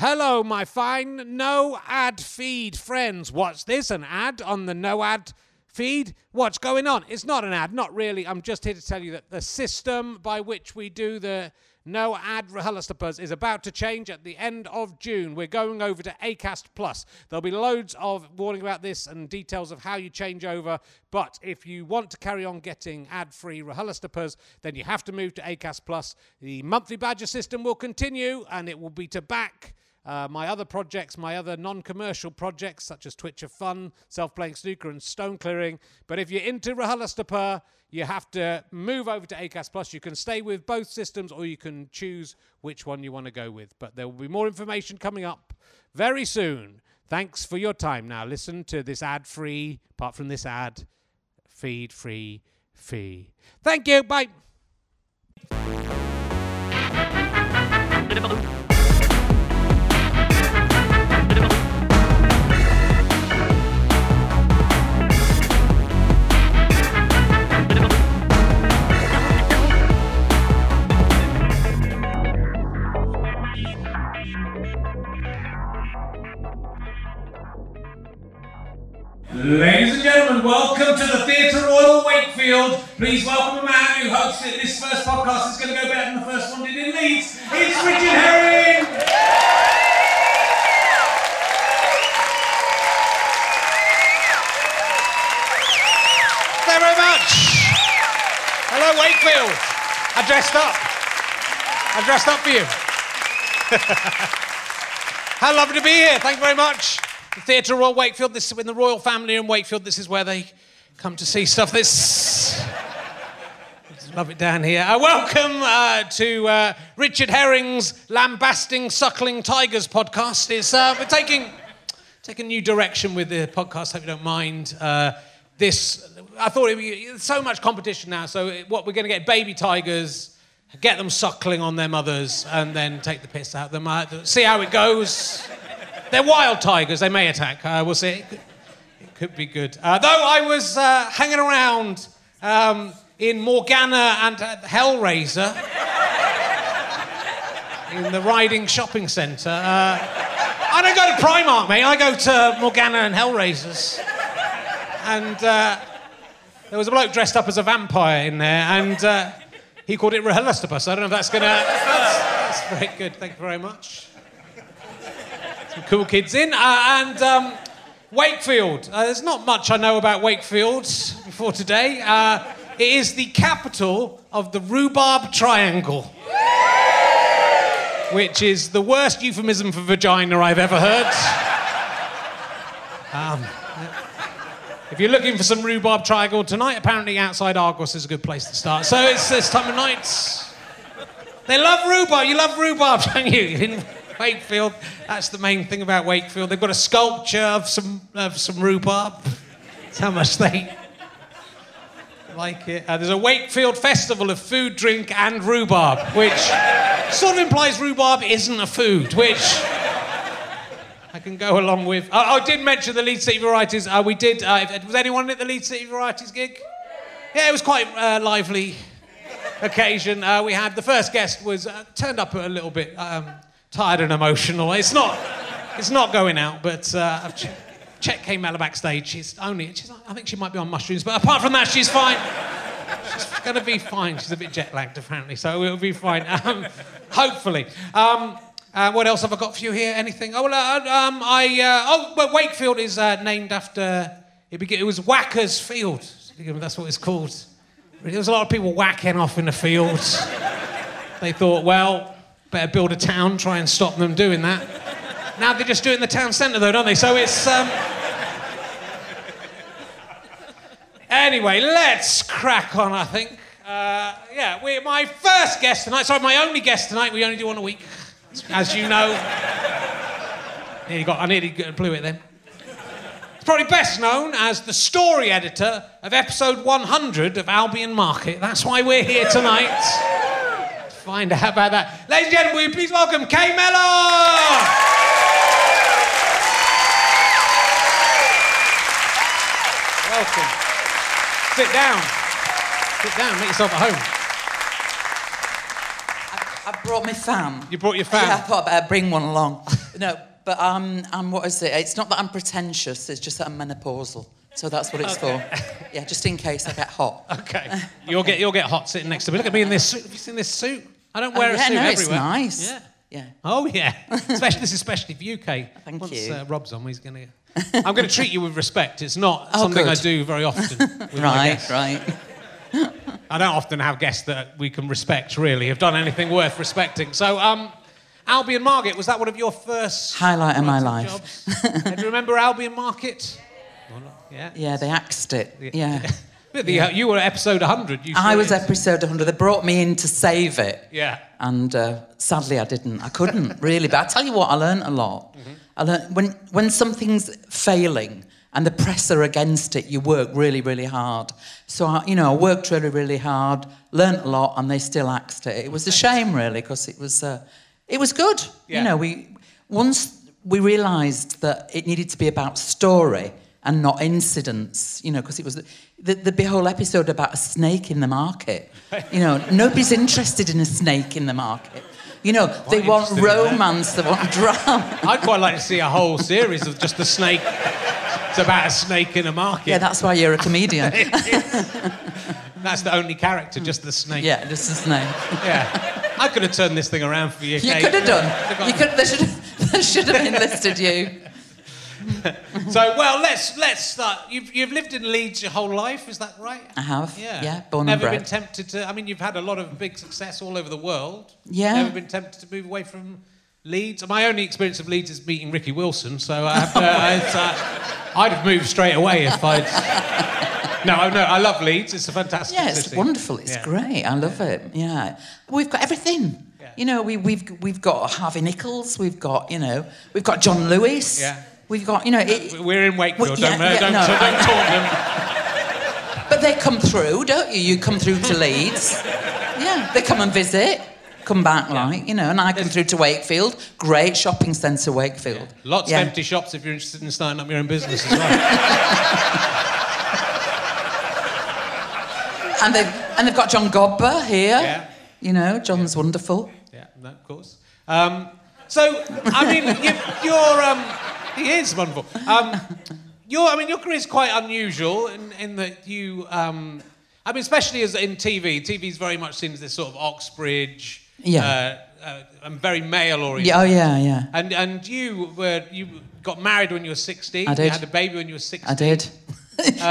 Hello, my fine no ad feed friends. What's this? An ad on the no ad feed? What's going on? It's not an ad, not really. I'm just here to tell you that the system by which we do the no ad RHLSTPs is about to change at the end of June. We're going over to Acast Plus. There'll be loads of warning about this and details of how you change over. But if you want to carry on getting ad free RHLSTPs, then you have to move to Acast Plus. The monthly badger system will continue and it will be to back. Uh, my other projects, my other non commercial projects, such as Twitch of Fun, Self Playing Snooker, and Stone Clearing. But if you're into RHLSTP, you have to move over to Acast Plus. You can stay with both systems or you can choose which one you want to go with. But there will be more information coming up very soon. Thanks for your time. Now, listen to this ad free, apart from this ad, feed free fee. Thank you. Bye. Ladies and gentlemen, welcome to the Theatre Royal Wakefield. Please welcome a man who hopes that this first podcast is going to go better than the first one did in Leeds. It's Richard Herring! Thank you very much. Hello, Wakefield. I dressed up. I dressed up for you. How lovely to be here. Thank you very much. The Theatre Royal Wakefield. This is in the royal family in Wakefield. This is where they come to see stuff. This. Love it down here. Uh, welcome uh, to uh, Richard Herring's Lambasting Suckling Tigers podcast. It's, uh, we're taking, taking a new direction with the podcast. Hope you don't mind. Uh, this, I thought it'd so much competition now. So it- what we're going to get baby tigers, get them suckling on their mothers, and then take the piss out of them. Uh, see how it goes. They're wild tigers. They may attack. Uh, we'll see. It could, it could be good. Uh, though I was uh, hanging around um, in Morgana and uh, Hellraiser in the Ridings Shopping Centre. Uh, I don't go to Primark, mate. I go to Morgana and Hellraisers. And uh, there was a bloke dressed up as a vampire in there, and he called it RHLSTP. I don't know if that's gonna. That's, that's very good. Thank you very much cool kids in. Uh, and um, Wakefield. Uh, there's not much I know about Wakefield before today. Uh, it is the capital of the Rhubarb Triangle, which is the worst euphemism for vagina I've ever heard. Um, if you're looking for some rhubarb triangle tonight, apparently outside Argos is a good place to start. So it's this time of night. They love rhubarb. You love rhubarb, don't you? Wakefield, that's the main thing about Wakefield. They've got a sculpture of some of some rhubarb. That's how much they like it. Uh, there's a Wakefield festival of food, drink, and rhubarb, which sort of implies rhubarb isn't a food, which. I can go along with. I, did mention the Leeds City Varieties. Uh, we did. Uh, was anyone at the Leeds City Varieties gig? Yeah, it was quite uh, lively occasion. Uh, we had the first guest was uh, turned up a little bit um, tired and emotional. It's not, it's not going out, but uh, I've che- Chet came out backstage. She's only, she's, I think she might be on mushrooms, but apart from that, she's fine. She's gonna be fine. She's a bit jet lagged apparently, so it'll be fine. Um, hopefully. Um, uh, what else have I got for you here? Anything? Oh, well, uh, um, I. Uh, oh, well, Wakefield is uh, named after. It, began, it was Whacker's Field. That's what it's called. There was a lot of people whacking off in the fields. they thought, well, better build a town, try and stop them doing that. Now they just do it in the town centre, though, don't they? So it's. Um... Anyway, let's crack on, I think. Uh, yeah, we my first guest tonight, sorry, my only guest tonight, we only do one a week, as you know. Nearly got, I nearly blew it then. He's probably best known as the story editor of episode 100 of Albion Market. That's why we're here tonight. Find out about that. Ladies and gentlemen, will you please welcome Kay Mellor! Welcome. Sit down. Sit down, make yourself at home. I brought my fan. You brought your fan. Yeah, I thought I'd better bring one along. No, but um, I'm, what is it? It's not that I'm pretentious, it's just that I'm menopausal. So that's what it's for. Yeah, just in case I get hot. Okay. You'll get you'll get hot sitting next to me. Look at me in this suit. Have you seen this suit? I don't wear Oh, a suit no, everywhere. it's nice. Yeah. Yeah. Oh yeah. Especially this is especially for UK. Thank Once, you. Uh, Rob's on, he's gonna. I'm going to treat you with respect. It's not Oh, something I do very often. Right, right. I don't often have guests that we can respect. Really, have done anything worth respecting. So, um, Albion Market was that one of your first Highlight of my life. Do you remember Albion Market? Yeah. Yeah, they axed it. Yeah. The, uh, you were episode 100. You I was it. episode 100. They brought me in to save it. Yeah. And uh, sadly, I didn't. I couldn't really. But I tell you what, I learned a lot. I learned when when something's failing and the press are against it, you work really, really hard. So I, you know, I worked really, really hard, learnt a lot, and they still axed it. It was a shame, really, because it was uh, it was good. Yeah. You know, we once we realised that it needed to be about story and not incidents. You know, because it was the, the, the whole episode about a snake in the market. You know, nobody's interested in a snake in the market. You know, they want interested in that. romance, they want drama. I'd quite like to see a whole series of just the snake. It's about a snake in a market. Yeah, that's why you're a comedian. That's the only character, just the snake. yeah, just the snake. Yeah. I could have turned this thing around for you. You Kate. could have done. You could. They should. They should have enlisted you. So, well, let's let's start. You've you've lived in Leeds your whole life, is that right? I have. Yeah. Yeah, born Never and been tempted to. I mean, you've had a lot of big success all over the world. Yeah. Never been tempted to move away from Leeds. My only experience of Leeds is meeting Ricky Wilson. So I have, uh, uh, I'd have moved straight away if I'd. No, no, I love Leeds. It's a fantastic Yeah, it's city. wonderful. It's Yeah. great. I love it. Yeah, we've got everything. Yeah. You know, we, we've we've got Harvey Nichols. We've got you know, we've got John Lewis. Yeah. We've got you know, it, We're in Wakefield. Well, yeah, don't yeah, don't, no, don't taunt them. but they come through, don't you? You come through to Leeds. Yeah, they come and visit. Come back, like you know, and I come through to Wakefield. Great shopping centre, Wakefield. Lots Yeah. of empty shops if you're interested in starting up your own business as well. And they've and they've got John Godber here. Yeah. You know, John's wonderful. Yeah, no, of course. Um, so, I mean, you, you're, um, he is wonderful. Um, your, I mean, your career is quite unusual in, in that you, um, I mean, especially as in TV. TV is very much seen as this sort of Oxbridge, Yeah. uh, uh, and very male oriented. Yeah, oh yeah, yeah. And and you were you got married when you were 16. I You did. had a baby when you were 16. I did.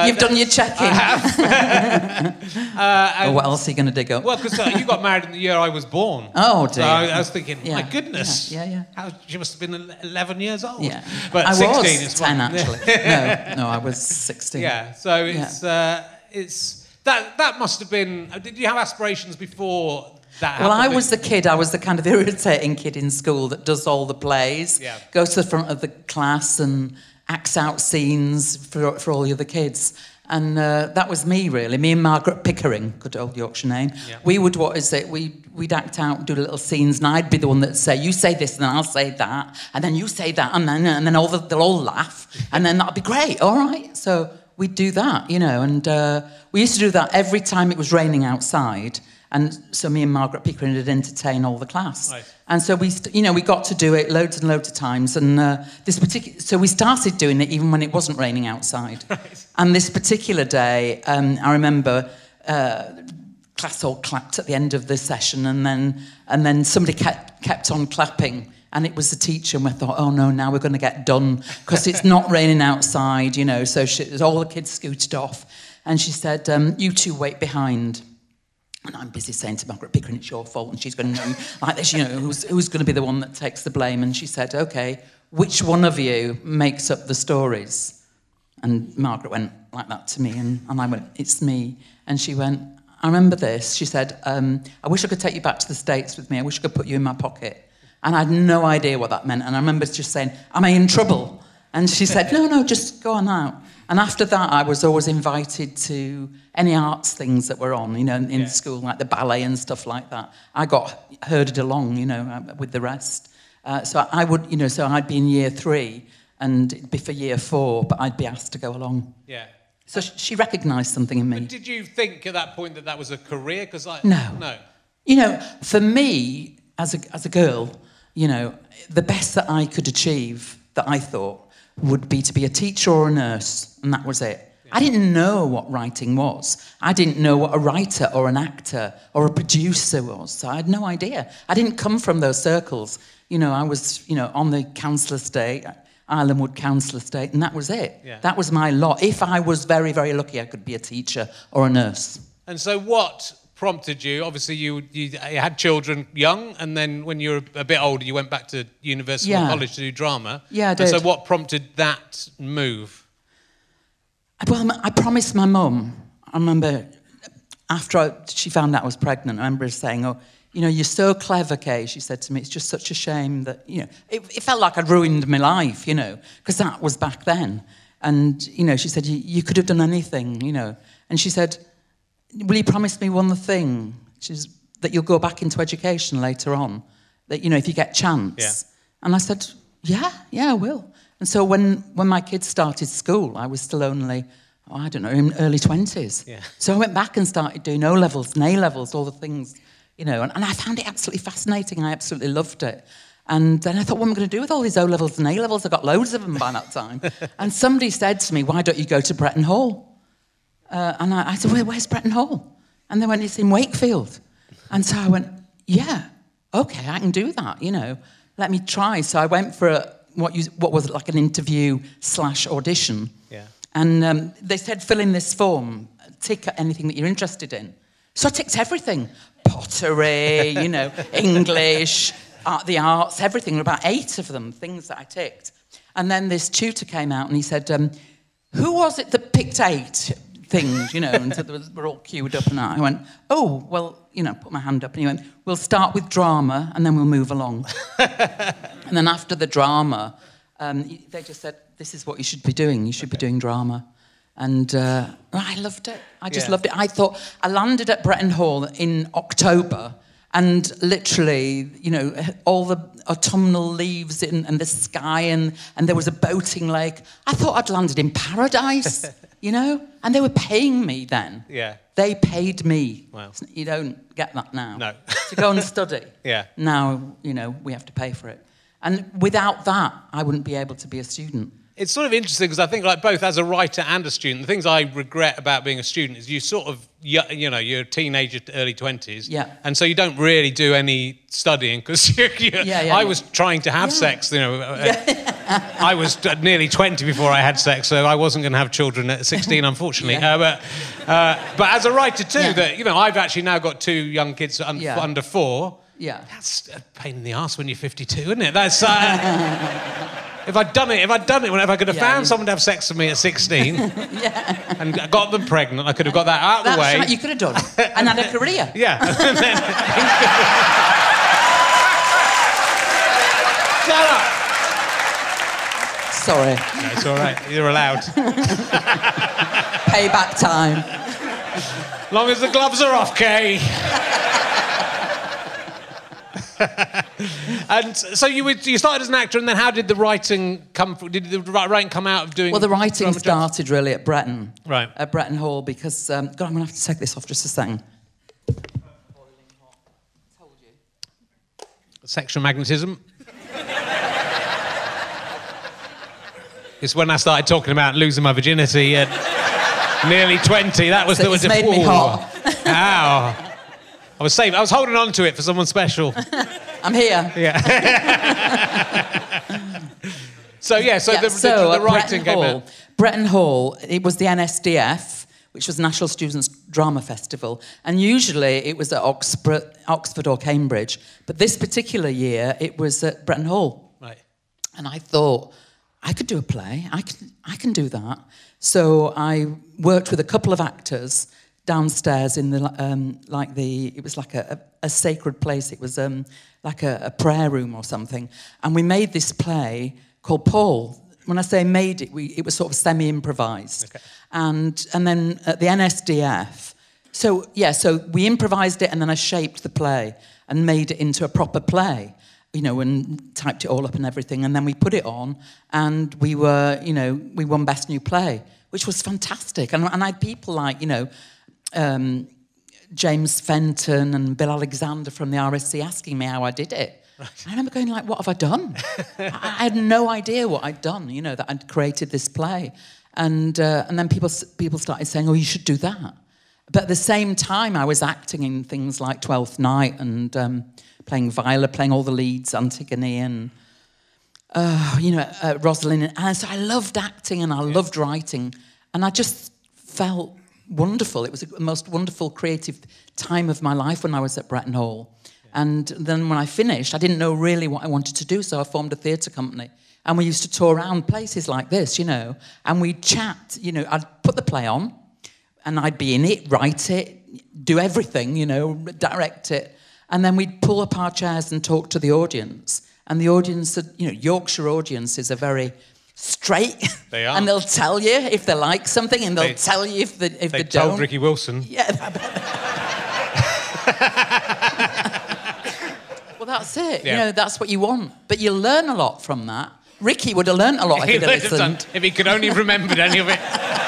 You've done your checking. oh, what else are you going to dig up? Well, because uh, you got married in the year I was born. Oh, So dear. I, I was thinking, my goodness. yeah, yeah, yeah. How, she must have been 11 years old. Yeah. But I 16 was is 10 fine. actually. no, no, I was 16. Yeah, so it's, uh, it's that, that must have been. uh, Did you have aspirations before that Well, I was the kid, I was the kind of irritating kid in school that does all the plays, Yeah. goes to the front of the class and acts out scenes for, for all the other kids. And uh, that was me, really. Me and Margaret Pickering, good old Yorkshire name. Yeah. We would, what is it? We, we'd act out, do little scenes, and I'd be the one that'd say, You say this, and then I'll say that, and then you say that, and then, and then all the, they'll all laugh, and then that'll be great, all right? So we'd do that, you know, and uh, we used to do that every time it was raining outside. And so me and Margaret Pickering would entertain all the class. Right. And so we, you know, we got to do it loads and loads of times. And uh, this particular, so we started doing it even when it wasn't raining outside. And this particular day, um, I remember uh, class all clapped at the end of the session, and then and then somebody kept kept on clapping. And it was the teacher, and we thought, oh no, now we're going to get done because it's not raining outside, you know. So she, all the kids scooted off, and she said, um, "You two wait behind." And I'm busy saying to Margaret Pickering, it's your fault. And she's going, no, like this, you know, who's, who's going to be the one that takes the blame? And she said, okay, which one of you makes up the stories? And Margaret went like that to me. And, and I went, it's me. And she went, I remember this. She said, um, I wish I could take you back to the States with me. I wish I could put you in my pocket. And I had no idea what that meant. And I remember just saying, am I in trouble? And she said, no, no, just go on out. And after that, I was always invited to any arts things that were on, you know, in Yeah. school, like the ballet and stuff like that. I got herded along, you know, uh, with the rest. Uh, so I would, you know, so I'd be in year three and it'd be for year four, but I'd be asked to go along. Yeah. So she recognised something in me. Did you think at that point that that was a career? Because I No. no. You know, for me, as a, as a girl, you know, the best that I could achieve that I thought would be to be a teacher or a nurse, and that was it. I didn't know what writing was. I didn't know what a writer or an actor or a producer was. So I had no idea. I didn't come from those circles. You know, I was, you know, on the council estate, Islandwood Council Estate, and that was it. Yeah. That was my lot. If I was very, very lucky, I could be a teacher or a nurse. And so, what prompted you? Obviously, you, you had children young, and then when you were a bit older, you went back to university Yeah. college to do drama. Yeah, I And so, what prompted that move? Well, I promised my mum. I remember after I, she found out I was pregnant, I remember her saying, "Oh, you know, you're so clever, Kay." She said to me, "It's just such a shame that you know." It, it felt like I'd ruined my life, you know, because that was back then. And you know, she said, "You could have done anything," you know. And she said, "Will you promise me one thing?" which is that you'll go back into education later on. That you know, if you get chance. Yeah. And I said, yeah, yeah, I will. And so when, when my kids started school, I was still only, oh, I don't know, in early 20s. Yeah. So I went back and started doing O levels and A levels, all the things, you know, and, and I found it absolutely fascinating. I absolutely loved it. And then I thought, what am I going to do with all these O levels and A levels? I've got loads of them by that time. and somebody said to me, why don't you go to Bretton Hall? Uh, and I, I said, Where, where's Bretton Hall? And they went, it's in Wakefield. And so I went, yeah, okay, I can do that, you know. Let me try. So I went for a, what, you, what was like an interview slash audition. Yeah. And um, they said, fill in this form, tick anything that you're interested in. So I ticked everything pottery, you know, English, art, the arts, everything, about eight of them, things that I ticked. And then this tutor came out and he said, um, Who was it that picked eight things, you know? And so was, we're all queued up, and I went, Oh, well, you know, put my hand up. And he went, We'll start with drama and then we'll move along. And then after the drama, um, they just said, "This is what you should be doing. You should be doing drama." And uh, I loved it. I just Yeah. loved it. I thought I landed at Bretton Hall in October, and literally, you know, all the autumnal leaves in, and the sky, and, and there was a boating lake. I thought I'd landed in paradise, you know. And they were paying me then. Yeah. They paid me. Wow. You don't get that now. No. to go and study. Yeah. Now, you know, we have to pay for it. And without that, I wouldn't be able to be a student. It's sort of interesting because I think, like both as a writer and a student, the things I regret about being a student is you sort of, you, know, you're a teenager, early twenties, Yeah. and so you don't really do any studying because Yeah, yeah, I yeah. was trying to have sex, you know. I was uh, nearly 20 before I had sex, so I wasn't going to have children at 16, unfortunately. Uh, but, uh, but as a writer too, that you know, I've actually now got two young kids un- under four. Yeah. That's a pain in the ass when you're 52, isn't it? That's. Uh, If I'd done it, if I'd done it, when if I could have Yeah, found you- someone to have sex with me at 16 and got them pregnant, I could have got that out of the way. That's right, you could have done. And had a career. Yeah. Then- Shut up. Sorry. No, it's all right. You're allowed. Payback time. long as the gloves are off, Kay. and so you were, you started as an actor, and then how did the writing come? From, did the writing come out of doing? Well, the writing started really at Bretton. Right. At Bretton Hall because, um, God, I'm going to have to take this off just a second. Sexual magnetism. it's when I started talking about losing my virginity at nearly 20. That was So the it's made me hot. Ow. I was saving. I was holding on to it for someone special. I'm here. Yeah. so yeah. So Yeah, the, so the, uh, at the writing Bretton came Hall, out. Bretton Hall, it was the NSDF, which was National Students Drama Festival, and usually it was at Oxford, Oxford or Cambridge, but this particular year it was at Bretton Hall. Right. And I thought, I could do a play. I can, I can do that. So I worked with a couple of actors downstairs in the um, like the it was like a, a, a sacred place. It was um, like a, a prayer room or something. And we made this play called Paul. When I say made it, we, it was sort of semi-improvised. And and then at the NSDF. So yeah, so we improvised it and then I shaped the play and made it into a proper play you know, and typed it all up and everything. And then we put it on, and we were, you know, we won Best New Play, which was fantastic. And, and I had people like, you know, um, James Fenton and Bill Alexander from the RSC asking me how I did it. I remember going like, "What have I done?" I, I had no idea what I'd done. You know that I'd created this play, and uh, and then people people started saying, "Oh, you should do that." But at the same time, I was acting in things like Twelfth Night and um, playing Viola, playing all the leads, Antigone and uh, you know uh, Rosalind, and so I loved acting and I loved writing, and I just felt wonderful. It was the most wonderful creative time of my life when I was at Bretton Hall. And then when I finished, I didn't know really what I wanted to do, so I formed a theatre company. And we used to tour around places like this, you know, and we'd chat, you know, I'd put the play on, and I'd be in it, write it, do everything, you know, direct it. And then we'd pull up our chairs and talk to the audience. And the audience, you know, Yorkshire audiences are very straight. They are. and they'll tell you if they like something, and they'll They- tell you if they, if They they, told don't. Ricky Wilson. Yeah. well, that's it. Yeah. You know, that's what you want. But you learn a lot from that. Ricky would have learned a lot if He he'd have done- listened. if he could only have remembered any of it.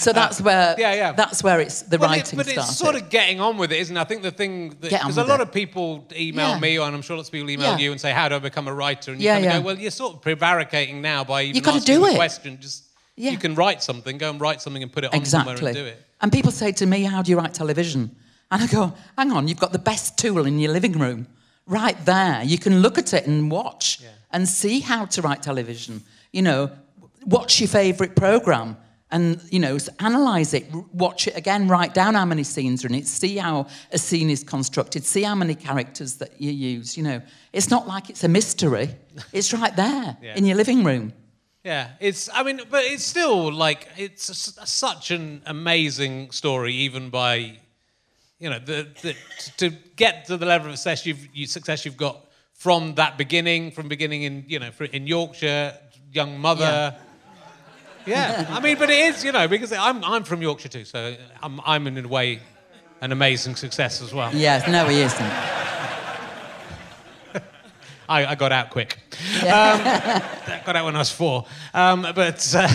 So that's where yeah, yeah. that's where it's the Well, it- writing but started. it's sort of getting on with it, isn't it? I think the thing because a lot it. of people email Yeah. me, and I'm sure lots of people email Yeah. you and say, "How do I become a writer?" And you Yeah, kind of yeah. go, "Well, you're sort of prevaricating now by even You gotta asking do the it. question. Just you can write something, go and write something and put it on somewhere and do it." And people say to me, "How do you write television?" And I go, "Hang on, you've got the best tool in your living room, right there. You can look at it and watch and see how to write television. You know, what's your favourite program." And you know, analyze it, watch it again, write down how many scenes are in it, see how a scene is constructed, see how many characters that you use. You know, it's not like it's a mystery; it's right there Yeah. in your living room. Yeah, it's. I mean, but it's still like it's s- such an amazing story, even by, you know, the, the to get to the level of success you've you, success you've got from that beginning, from beginning in you know in Yorkshire, young mother. Yeah, I mean, but it is you know because I'm I'm from Yorkshire too, so I'm I'm in a way an amazing success as well. Yes, no, he isn't. I, I got out quick. Um, got out when I was four. Um, but, uh,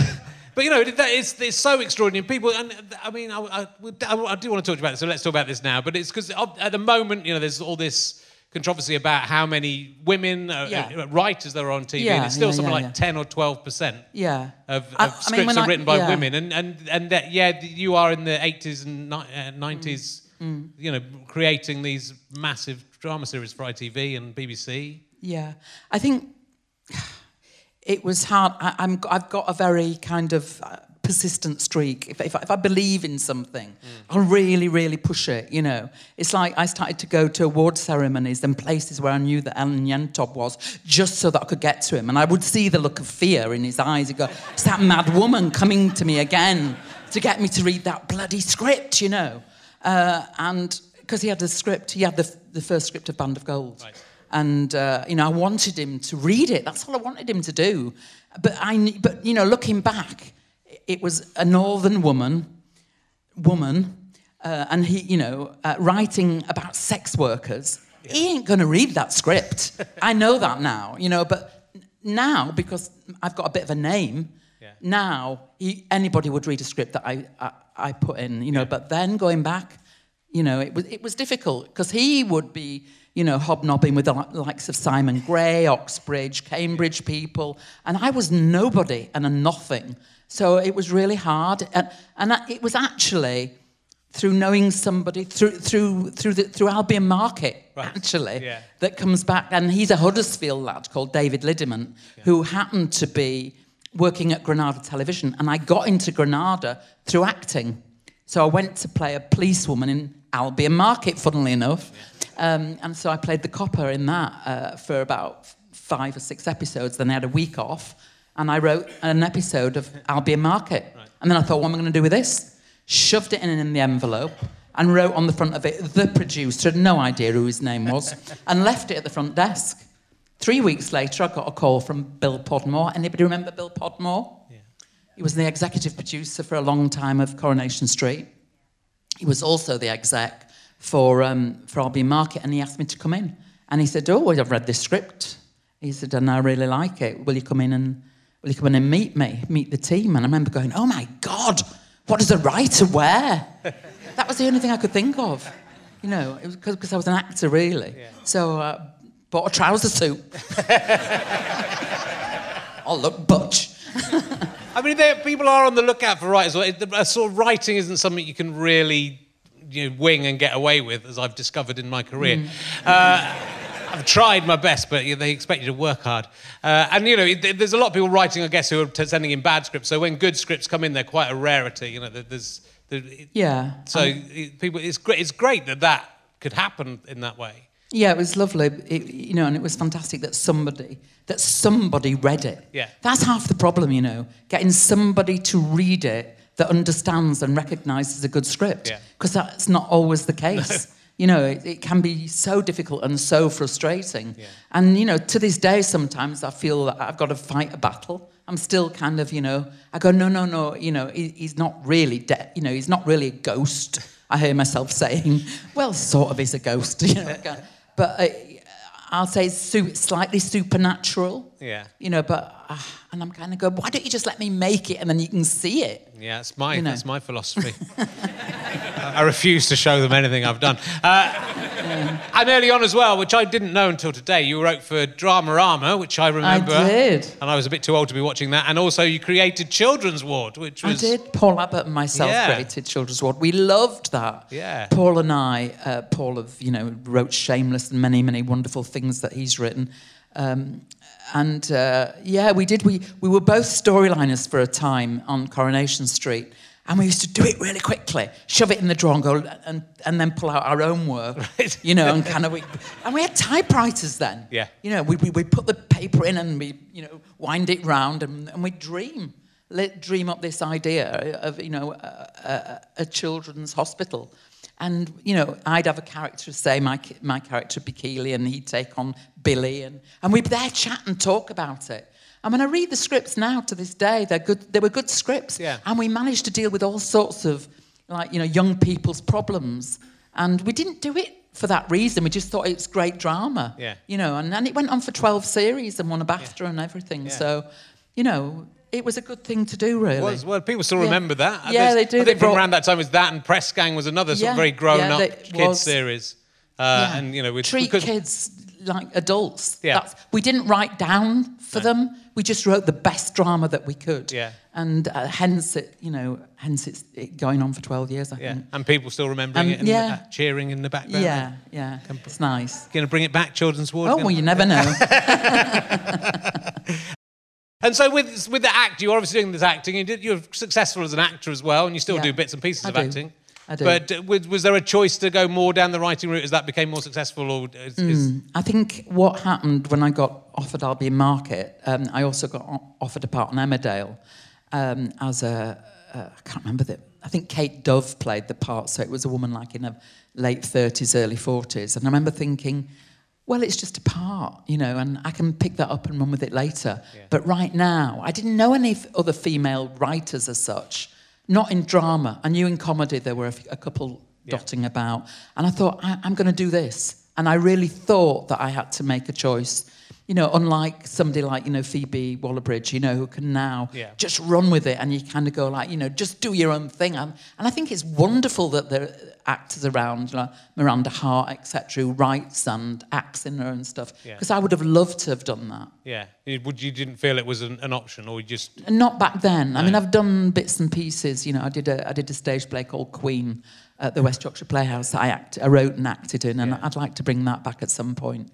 but you know, that is, it's so extraordinary. People, and I mean, I, I, I, I do want to talk about this, so let's talk about this now. But it's because at the moment, you know, there's all this controversy about how many women uh, Yeah. uh, writers there are on TV, Yeah, and it's still yeah, something like. 10 or 12 percent Yeah. of, of I- I mean, scripts are I- written by women, and and and that, yeah, you are in the 80s and uh, 90s, Mm, you know, creating these massive drama series for ITV and BBC. Yeah, I think it was hard. I, I'm, I've got a very kind of uh, persistent streak. If, if, I- if I believe in something, I'll really, really push it. You know, it's like I started to go to award ceremonies and places where I knew that Alan Yentob was, just so that I could get to him, and I would see the look of fear in his eyes. He'd go, "It's that mad woman coming to me again to get me to read that bloody script," you know, uh, and because he had the script, he had the, the first script of Band of Gold. Right. And uh, you know, I wanted him to read it. That's all I wanted him to do. But I, but you know, looking back, it was a northern woman, woman, uh, and he, you know, uh, writing about sex workers. He ain't going to read that script. I know that now. You know, but now because I've got a bit of a name, Yeah. now he, anybody would read a script that I, I, I put in. You know, but then going back, you know, it was it was difficult because he would be, you know, hobnobbing with the likes of Simon Gray, Oxbridge, Cambridge people, and I was nobody and a nothing. So it was really hard, and and I- it was actually through knowing somebody through through through the through Albion Market Right. actually Yeah. that comes back, and he's a Huddersfield lad called David Liddiment, who happened to be working at Granada Television, and I got into Granada through acting. So I went to play a policewoman in Albion Market, funnily enough, um, and so I played the copper in that uh, for about five or six episodes. Then I had a week off, and I wrote an episode of Albion Market, and then I thought, what am I going to do with this? Shoved it in in the envelope and wrote on the front of it, the producer, had no idea who his name was, and left it at the front desk. Three weeks later, I got a call from Bill Podmore. Anybody remember Bill Podmore? Yeah. He was the executive producer for a long time of Coronation Street. He was also the exec for, um, for Albion Market, and he asked me to come in. And he said, Oh, well, I've read this script. He said, And I really like it. Will you come in and will you come in and meet me, meet the team? And I remember going, Oh my God, what does a writer wear? that was the only thing I could think of. You know, it was because I was an actor, really. Yeah. So uh, bought a trouser suit. oh, look, butch. I mean, people are on the lookout for writers. Uh, Sort of writing isn't something you can really you know, wing and get away with, as I've discovered in my career. Uh, I've tried my best, but they expect you to work hard. Uh, and you know, there's a lot of people writing, I guess, who are sending in bad scripts. So when good scripts come in, they're quite a rarity. You know, there- there's there, Yeah. so it, people, it's great. It's great that that could happen in that way. Yeah, it was lovely. It, you know, and it was fantastic that somebody that somebody read it. Yeah. That's half the problem, you know, getting somebody to read it that understands and recognises a good script. Yeah. Because that's not always the case. you know, it, it can be so difficult and so frustrating. Yeah. And you know, to this day, sometimes I feel that I've got to fight a battle. I'm still kind of, you know, I go, no, no, no. You know, he, he's not really dead. You know, he's not really a ghost. I hear myself saying, well, sort of is a ghost. You know, but uh, I'll say su- slightly supernatural. Yeah. You know, but uh, and I'm kind of going, why don't you just let me make it and then you can see it? Yeah, that's my You know. that's my philosophy. I I refuse to show them anything I've done. Uh, And early on as well, which I didn't know until today, you wrote for Dramarama, which I remember. I did. And I was a bit too old to be watching that. And also, you created Children's Ward, which I was did. Paul Abbott and myself Yeah. created Children's Ward. We loved that. Yeah. Paul and I, uh, Paul of you know wrote Shameless and many many wonderful things that he's written. Um, and uh, yeah, we did. We we were both storyliners for a time on Coronation Street, and we used to do it really quickly, shove it in the drawer, and go and and then pull out our own work, Right. you know, and kind of we and we had typewriters then. Yeah. You know, we we we put the paper in and we you know wind it round and and we dream. Let dream up this idea of you know a, a, a children's hospital, and you know I'd have a character say my my character would be Keely and he'd take on Billy and and we'd there chat and talk about it. And when I read the scripts now to this day, they're good. They were good scripts, Yeah. and we managed to deal with all sorts of like you know young people's problems, and we didn't do it for that reason. We just thought it was great drama, Yeah. you know, and, and it went on for twelve series and won a BAFTA and everything. Yeah. So, you know, it was a good thing to do, really. was well, people still Yeah. remember that. Yeah, There's- they do. I They think from brought- around that time was that, and Press Gang was another sort Yeah, of very grown-up yeah, kids was. series. Uh, Yeah. And you know, with, treat because kids like adults. Yeah. That's, we didn't write down for them. We just wrote the best drama that we could. Yeah. And uh, hence it, you know, hence it's it going on for twelve years. I yeah, think. and people still remembering Um, it and yeah. uh, cheering in the background. Yeah, yeah, it's nice. Going to bring it back, Children's Ward. Oh well, you never know. And so with with the act, you're obviously doing this acting. You did, you're successful as an actor as well, and you still Yeah. do bits and pieces I of do. acting. I do. But uh, was, was there a choice to go more down the writing route as that became more successful, or is, is, I think what happened when I got offered Albion Market, um, I also got offered a part on Emmerdale um, as a, uh, I can't remember the, I think Kate Dove played the part, so it was a woman like in her late 30s, early 40s. And I remember thinking, well, it's just a part, you know, and I can pick that up and run with it later. But right now, I didn't know any other female writers as such, not in drama. I knew in comedy there were a, couple dotting about. And I thought, I, I'm going to do this. And I really thought that I had to make a choice. You know, unlike somebody like, you know, Phoebe Waller-Bridge, you know, who can now Yeah. just run with it and you kind of go like, you know, just do your own thing. And, and I think it's wonderful that there are actors around, like Miranda Hart, etc., who writes and acts in her and stuff. Yeah. Because I would have loved to have done that. yeah? You- Would you didn't feel it was an, an option, or you just not back then. I mean, I've done bits and pieces. You know, I did a I did a stage play called Queen at the West Yorkshire Playhouse that I act, I wrote and acted in, and Yeah. I'd like to bring that back at some point.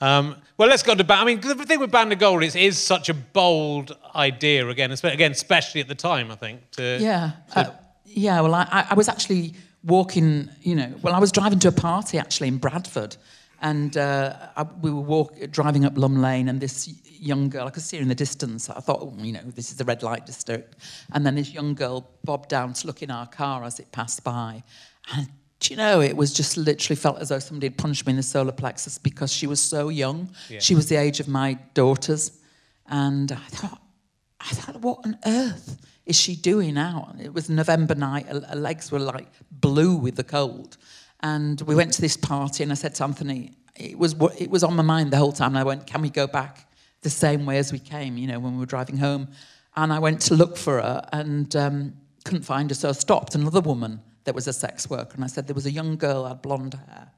Um, well, let's go to Band. I mean, the thing with Band of Gold is, is such a bold idea again, again, especially at the time. I think. To, Yeah, uh, yeah. Well, I, I- I was actually walking. You know, well, I was driving to a party actually in Bradford, and uh, I, we were walk, driving up Lumb Lane, and this young girl, I could see her in the distance. I thought, oh, you know, this is the red light district, and then this young girl bobbed down to look in our car as it passed by, and. Do you know, it was just literally felt as though somebody had punched me in the solar plexus because she was so young. Yeah. She was the age of my daughters. And I thought, I thought, what on earth is she doing out? It was November night. Her, her legs were like blue with the cold. And we went to this party, and I said to Anthony, it was it was on my mind the whole time. And I went, can we go back the same way as we came? You know, when we were driving home. And I went to look for her and um, couldn't find her, so I stopped. Another woman that was a sex worker. And I said, there was a young girl, had blonde hair.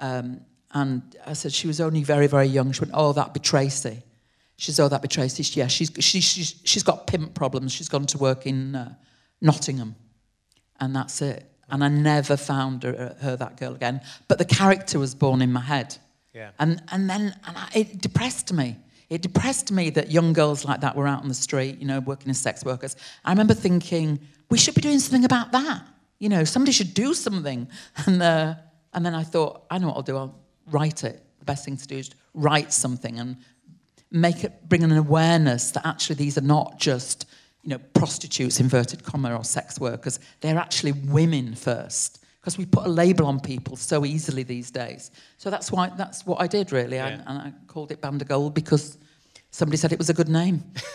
Um, and I said, she was only very, very young. She went, oh, that'd be Tracy. She said, oh, that'd be Tracy. She, yeah, she's, she, she's, she's got pimp problems. She's gone to work in uh, Nottingham. And that's it. And I never found her, her, that girl again. But the character was born in my head. Yeah. And, and then and I, it depressed me. It depressed me that young girls like that were out on the street, you know, working as sex workers. I remember thinking, we should be doing something about that. You know, somebody should do something. And, uh, and then I thought, I know what I'll do. I'll write it. The best thing to do is write something and make it, bring an awareness that actually these are not just, you know, prostitutes, inverted comma, or sex workers. They're actually women first. Because we put a label on people so easily these days. So that's why that's what I did really. Yeah. I, and I called it Band of Gold because somebody said it was a good name.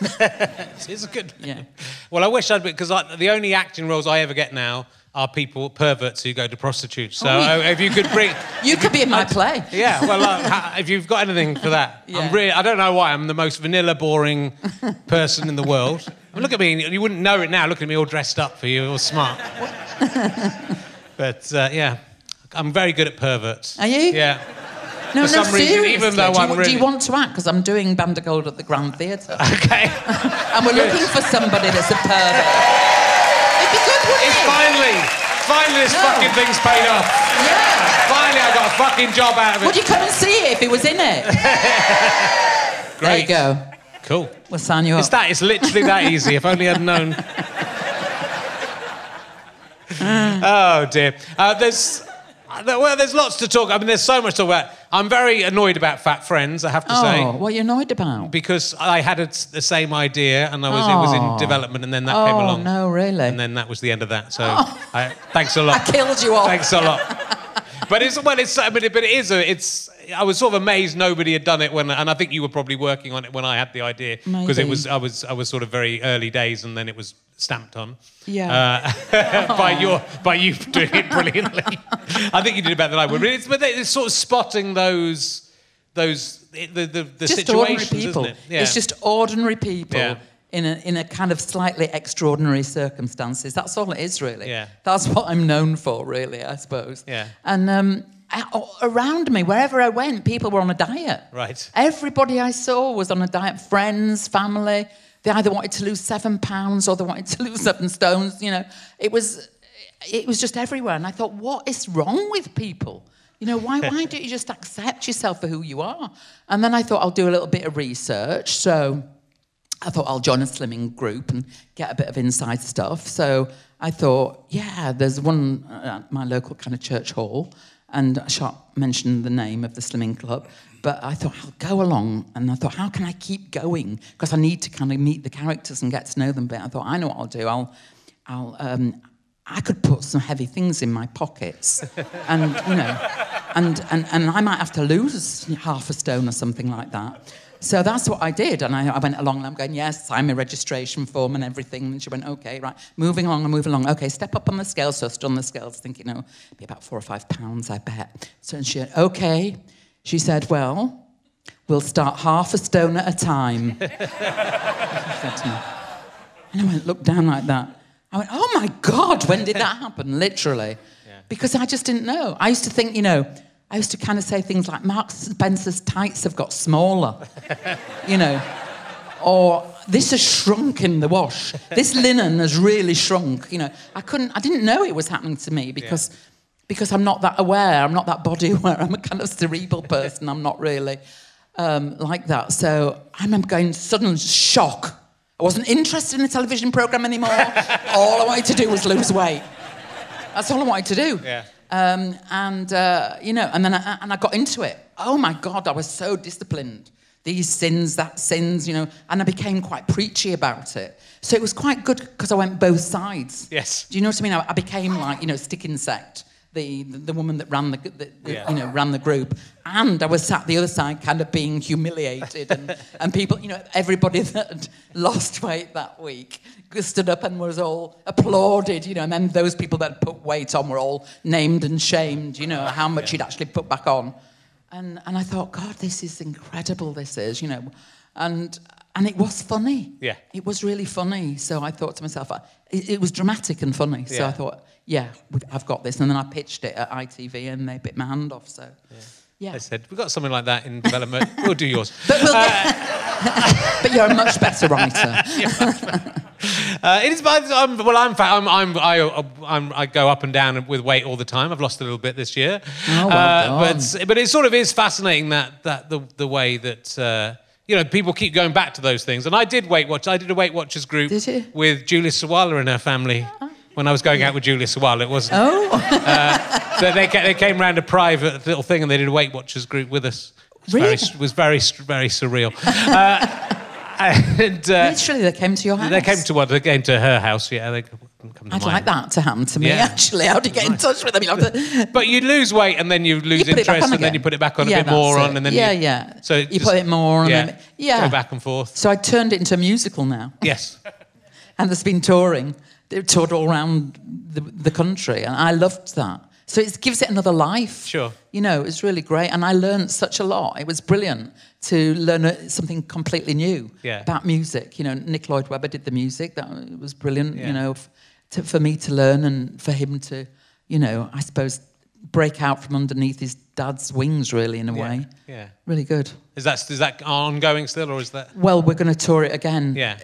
It's a good. Yeah. Well, I wish I'd because the only acting roles I ever get now are people perverts who go to prostitutes. So Oh, yeah. if you could bring. You could be in my play. Yeah, well, uh, if you've got anything for that, Yeah. I'm really, I don't know why I'm the most vanilla, boring person in the world. I mean, look at me, you wouldn't know it now. Look at me all dressed up for you, all smart. but uh, yeah, I'm very good at perverts. Are you? Yeah. No, no, some reason, seriously. even though do, I'm you, do you want to act? Because I'm doing Band of Gold at the Grand Theatre. Okay. and we're looking for somebody that's a pervert. It'd be good, wouldn't It's it? Finally, finally this No. fucking thing's paid off. Yeah. Finally, I got a fucking job out of it. Would you come and see it if it was in it? There Great. you go. Cool. We'll sign you up. It's that. It's literally that easy. If only I'd known. oh dear. Uh, there's. Uh, Well, there's lots to talk. I mean, there's so much to talk about. I'm very annoyed about fat friends. I have to oh, say, what are you annoyed about? because I had a, the same idea, and I was it was in Oh. development, and then that came oh, along, no, really? and then that was the end of that. So, Oh. I, thanks a lot. I killed you all. Thanks a lot. But it's well, it's I mean, but it is a, it's. I was sort of amazed nobody had done it when, and I think you were probably working on it when I had the idea because it was I was I was sort of very early days, and then it was stamped on. Yeah. Uh, by your by you doing it brilliantly. I think you did it better than I would. But it's, but it's sort of spotting those those the the, the just ordinary situations, people. isn't it? Yeah. It's just ordinary people Yeah. in, a, in a kind of slightly extraordinary circumstances. That's all it is, really. Yeah. That's what I'm known for, really, I suppose. Yeah. And um, around me, wherever I went, people were on a diet. Right. Everybody I saw was on a diet. Friends, family. They either wanted to lose seven pounds or they wanted to lose seven stones. You know, it was, it was just everywhere. And I thought, what is wrong with people? You know, why, why don't you just accept yourself for who you are? And then I thought I'll do a little bit of research. So I thought I'll join a slimming group and get a bit of inside stuff. So I thought, yeah, there's one at my local kind of church hall, and I shan't mention the name of the slimming club, but I thought I'll go along, and I thought, how can I keep going? Because I need to kind of meet the characters and get to know them a bit. I thought, I know what I'll do. I'll, I'll, um, I could put some heavy things in my pockets, and you know, and, and and I might have to lose half a stone or something like that. So that's what I did. And I, I went along and I'm going, yes, sign my registration form and everything. And she went, okay, right. Moving along and moving along. Okay, step up on the scale. So I stood on the scales thinking, oh, be about four or five pounds, I bet. So and she went, okay. She said, well, we'll start half a stone at a time. she said to me. And I went, look down like that. I went, oh my God, when did that happen? Literally. Because I just didn't know. I used to think, you know, I used to kind of say things like, Mark Spencer's tights have got smaller, you know, or this has shrunk in the wash. This linen has really shrunk, you know. I couldn't, I didn't know it was happening to me because, because I'm not that aware. I'm not that body aware. I'm a kind of cerebral person. I'm not really um, like that. So I remember going sudden shock. I wasn't interested in the television program anymore. all I wanted to do was lose weight. That's all I wanted to do. Yeah. Um, and uh, you know, and then I, and I got into it. Oh my God, I was so disciplined. These sins, that sins, you know, and I became quite preachy about it. So it was quite good because I went both sides. Yes. Do you know what I mean? I, I became like you know stick insect, the, the the woman that ran the, the, Yeah. you know ran the group, and I was sat the other side, kind of being humiliated, and, and people, you know, everybody that had lost weight that week stood up and was all applauded, you know, and then those people that put weight on were all named and shamed, you know, how much you'd actually put back on. And, and I thought, God, this is incredible, this is, you know. And, and it was funny. Yeah. It was really funny. So I thought to myself, uh, it, it was dramatic and funny. So Yeah. I thought, yeah, I've got this. And then I pitched it at ITV and they bit my hand off. So, yeah. I said, we've got something like that in development. we'll do yours. But, we'll but you're a much better writer. Uh, it is, I'm, well, I'm, fat. I'm, I'm, I, I'm, I go up and down with weight all the time. I've lost a little bit this year. Oh, well uh, but, but it sort of is fascinating that, that the, the way that, uh, you know, people keep going back to those things. And I did Weight Watch. I did a Weight Watchers group with Julia Sawalha and her family. When I was going out with Julia Sawalha, it wasn't. Oh, So they, they came round a private little thing and they did a Weight Watchers group with us. It was very, Really? it was very, very surreal. uh, and uh, literally, they came to your house. they came to one. They came to her house. Yeah, they come to I'd mine. like that to happen to me, Yeah. actually. How do you get in touch with them? You to, But you lose weight and then you lose You it interest and then you put it back on Yeah, a bit more that's on and then Yeah, you, yeah. So You just- put it more on, yeah, then- yeah. go back and forth. so I turned it into a musical now. Yes, and there's been touring. They've toured all around the, the country, and I loved that. So it gives it another life. Sure. You know, it's really great, and I learned such a lot. It was brilliant to learn uh, something completely new Yeah. about music. You know, Nick Lloyd Webber did the music. That was brilliant. Yeah. You know, to, for me to learn and for him to, you know, I suppose break out from underneath his dad's wings, really, in a Yeah, way. yeah. Really good. Is that is that ongoing still or is that? Well, we're going to tour it again. Yeah.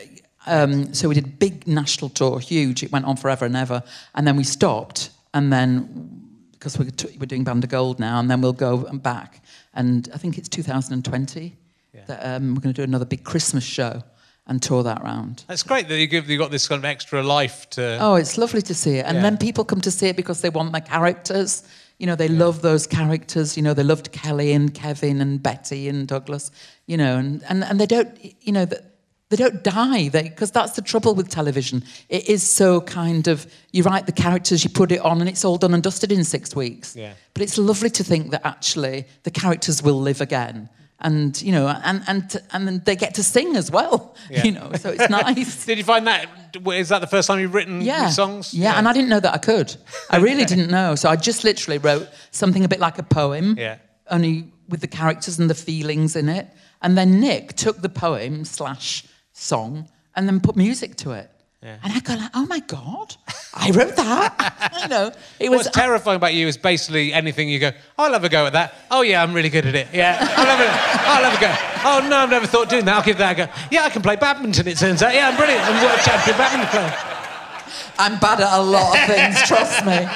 Um, so we did a big national tour, huge. It went on forever and ever, and then we stopped, and then because we're, t- we're doing Band of Gold now, and then we'll go back, and I think it's 2020 Yeah. that um, we're going to do another big Christmas show and tour that round. That's great that you give you got this kind of extra life to. Oh, it's lovely to see it. And Yeah. then people come to see it because they want the characters. You know, they love those characters. You know, they loved Kelly and Kevin and Betty and Douglas. You know, and, and, and they don't, you know, th- they don't die because that's the trouble with television. It is so kind of, you write the characters, you put it on, and it's all done and dusted in six weeks. Yeah. But it's lovely to think that actually the characters will live again. And, you know, and, and, and then they get to sing as well, Yeah. you know, so it's nice. Did you find that? Is that the first time you've written yeah. songs? Yeah, and I didn't know that I could. I really didn't know. So I just literally wrote something a bit like a poem, Yeah. only with the characters and the feelings in it. And then Nick took the poem slash song and then put music to it. Yeah. And I go like, oh my God, I wrote that. you know, it was What's terrifying about you is basically anything you go, oh, I'll have a go at that. Oh, yeah, I'm really good at it. Yeah, I'll have a, I'll have a go. Oh, no, I've never thought of doing that. I'll give that a go. Yeah, I can play badminton, it turns out. Yeah, I'm brilliant. I'm world champion badminton player. I'm bad at a lot of things, trust me.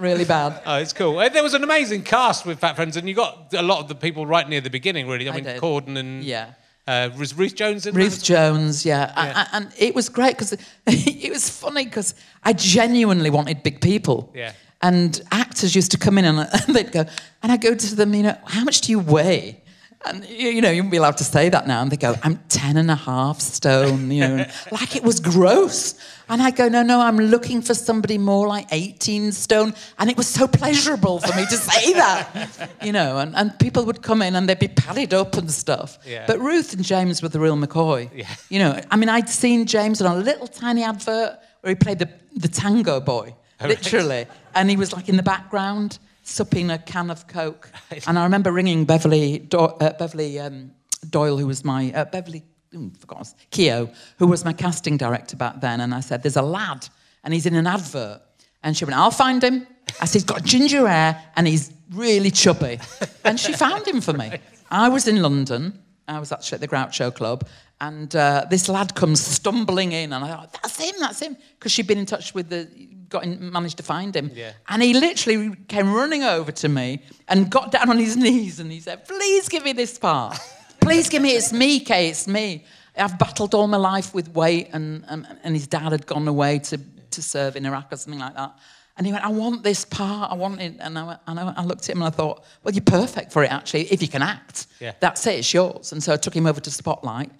Really bad. Oh, it's cool. Uh, There was an amazing cast with Fat Friends, and you got a lot of the people right near the beginning, really. I I mean, did. Corden and Yeah. Uh, was Ruth Jones in Ruth? Jones, yeah. Yeah. a- And, it was great because it was funny because I genuinely wanted big people. Yeah. And actors used to come in and, and they'd go, and I go to them, you know, how much do you weigh? And you know, you wouldn't be allowed to say that now. And they go, I'm 10 and a half stone, you know, like it was gross. And I go, no, no, I'm looking for somebody more like 18 stone. And it was so pleasurable for me to say that, you know, and, and people would come in and they'd be padded up and stuff. Yeah. But Ruth and James were the real McCoy. Yeah. You know, I mean, I'd seen James on a little tiny advert where he played the, the tango boy, Oh, right. literally. And he was like in the background, supping a can of Coke. And I remember ringing Beverly, Do- uh, Beverly um, Doyle, who was my, uh, Beverly, oh, forgot, Keogh, who was my casting director back then. And I said, there's a lad and he's in an advert. And she went, I'll find him. I said, he's got ginger hair and he's really chubby. And she found him for me. I was in London. I was actually at the Groucho Club. And uh, this lad comes stumbling in. And I thought, that's him, that's him. Because she'd been in touch with the, got in, managed to find him. Yeah. And he literally came running over to me and got down on his knees and he said, please give me this part. Please give me, it's me, Kay, it's me. I've battled all my life with weight and, and, and his dad had gone away to, to serve in Iraq or something like that. And he went, I want this part, I want it. And I, and I, I looked at him and I thought, well, you're perfect for it, actually, if you can act. Yeah. That's it, it's yours. And so I took him over to Spotlight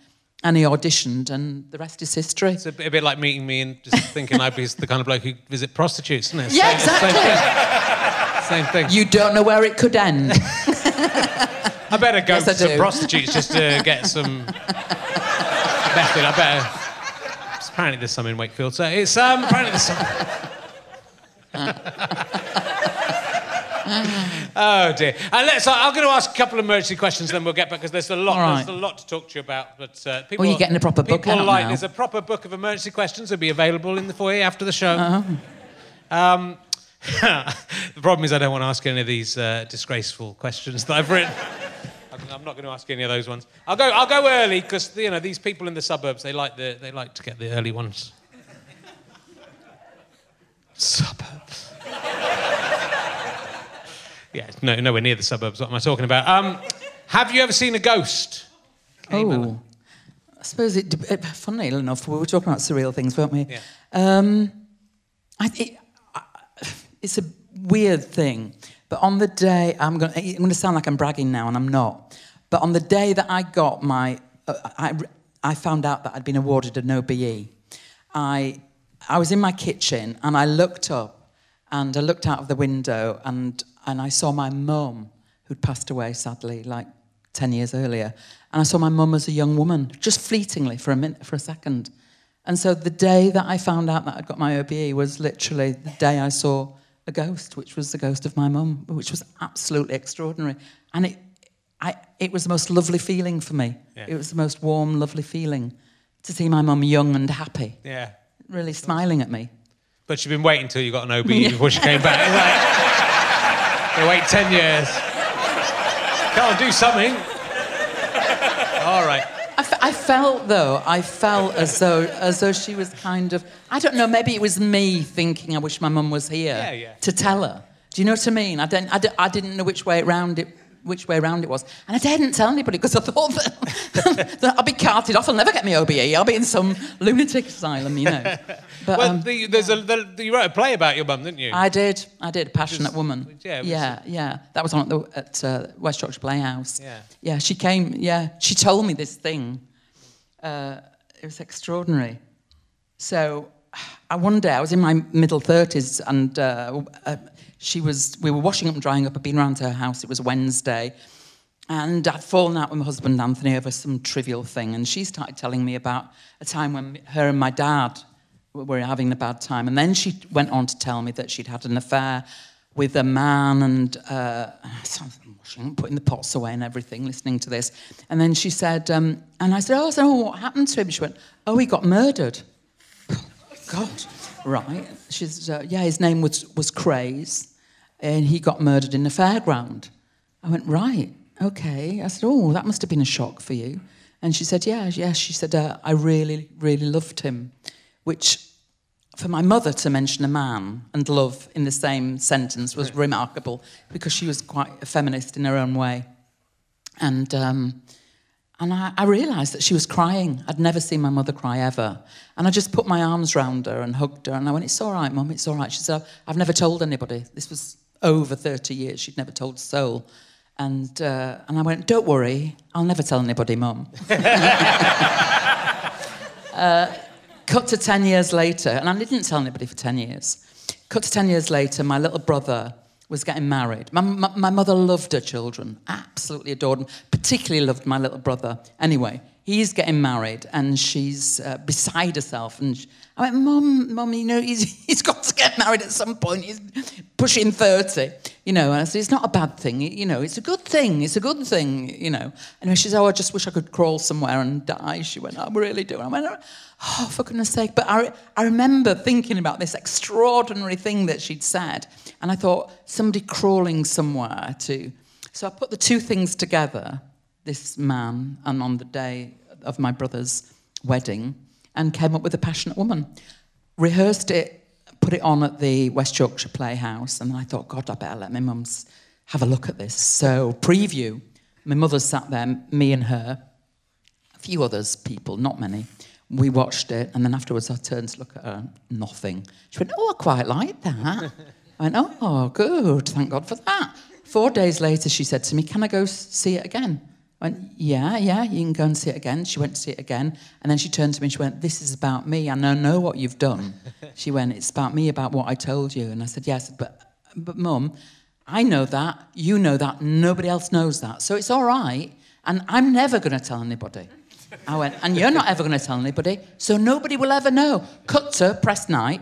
and he auditioned and the rest is history. It's a bit, a bit like meeting me and just thinking I'd be the kind of bloke who visit prostitutes, isn't it? Yeah, Same- exactly. Same thing. Same thing. You don't know where it could end. I better go Yes, to some prostitutes just to get some method. I better. Apparently, there's some in Wakefield. So it's um. Apparently, there's some. oh dear. And let's. I'm going to ask a couple of emergency questions, then we'll get back because there's a lot. Right. There's a lot to talk to you about. But uh, people. Well, you're getting a proper book people like now. there's a proper book of emergency questions. That will be available in the foyer after the show. Uh-huh. Um, the problem is I don't want to ask any of these uh, disgraceful questions that I've written. I'm- I'm not going to ask any of those ones. I'll go. I'll go early because you know these people in the suburbs they like the they like to get the early ones. Suburbs. yeah, no, nowhere near the suburbs. What am I talking about? Um, have you ever seen a ghost? Oh, I suppose it. it- Funnily enough, we were talking about surreal things, weren't we? Yeah. Um, I, it, I, it's a weird thing, but on the day I'm going, I'm going to sound like I'm bragging now, and I'm not. But on the day that I got my, uh, I, I found out that I'd been awarded an OBE. I, I was in my kitchen and I looked up, and I looked out of the window, and and I saw my mum, who'd passed away sadly, like 10 years earlier. And I saw my mum as a young woman, just fleetingly for a minute, for a second. And so the day that I found out that I'd got my OBE was literally the day I saw a ghost, which was the ghost of my mum, which was absolutely extraordinary. And it, I, it was the most lovely feeling for me. Yeah. It was the most warm, lovely feeling to see my mum young and happy, Yeah, really smiling at me. but she'd been waiting until you got an OBE before she came back. Like, you wait ten years. Can't do something. All right. I, f- I felt though, I felt as though as though she was kind of I don't know, maybe it was me thinking I wish my mum was here Yeah, yeah. to tell her. Do you know what I mean? I didn't I, I didn't know which way around it which way around it was. And I didn't tell anybody because I thought that, that I'll be carted off, I'll never get my OBE, I'll be in some lunatic asylum, you know. But Well, um, the, there's a, the, you wrote a play about your mum, didn't you? I did. I did. Passionate woman. yeah, was- yeah, yeah. That was on at, the, at uh, West Yorkshire Playhouse. Yeah. Yeah, she came. Yeah, she told me this thing. Uh, it was extraordinary. So, I one day I was in my middle thirties, and uh, uh, she was. We were washing up and drying up. I'd been round to her house. It was Wednesday, and I'd fallen out with my husband Anthony over some trivial thing, and she started telling me about a time when her and my dad were having a bad time, and then she went on to tell me that she'd had an affair with a man, and uh, washing, putting the pots away and everything, listening to this, and then she said, um, and I said, oh, so what happened to him? She went, oh, he got murdered. God, right? She's uh, yeah. His name was was Craze, and he got murdered in the fairground. I went right, okay. I said, oh, that must have been a shock for you. And she said, yeah, yeah. She said, uh, I really, really loved him, which for my mother to mention a man and love in the same sentence was remarkable because she was quite a feminist in her own way. And um, and I, I realised that she was crying. I'd never seen my mother cry ever. And I just put my arms round her and hugged her. And I went, It's all right, Mum, it's all right. She said, I've never told anybody. This was over 30 years. She'd never told a soul. And, uh, and I went, Don't worry, I'll never tell anybody, Mum. uh, cut to 10 years later, and I didn't tell anybody for 10 years. Cut to 10 years later, my little brother was getting married. My, my, my mother loved her children, absolutely adored them, particularly loved my little brother. Anyway, he's getting married and she's uh, beside herself. And I went, Mum, Mum, you know, he's, he's got to get married at some point. He's pushing 30, you know. And I said, it's not a bad thing, you know, it's a good thing. It's a good thing, you know. And she said, oh, I just wish I could crawl somewhere and die. She went, I really do. I went, oh, for goodness sake. But I, I remember thinking about this extraordinary thing that she'd said. And I thought, somebody crawling somewhere to. So I put the two things together, this man, and on the day of my brother's wedding, and came up with a passionate woman. Rehearsed it, put it on at the West Yorkshire Playhouse, and I thought, God, I better let my mum's have a look at this. So, preview. My mother sat there, me and her, a few others, people, not many. We watched it, and then afterwards I turned to look at her, nothing. She went, Oh, I quite like that. I went, Oh, good, thank God for that. Four days later, she said to me, Can I go see it again? I went, Yeah, yeah, you can go and see it again. She went to see it again, and then she turned to me and she went, This is about me, and I know what you've done. she went, It's about me, about what I told you. And I said, Yes, but, but mum, I know that, you know that, nobody else knows that. So it's all right, and I'm never going to tell anybody. I went, and you're not ever going to tell anybody, so nobody will ever know. Cut to press night.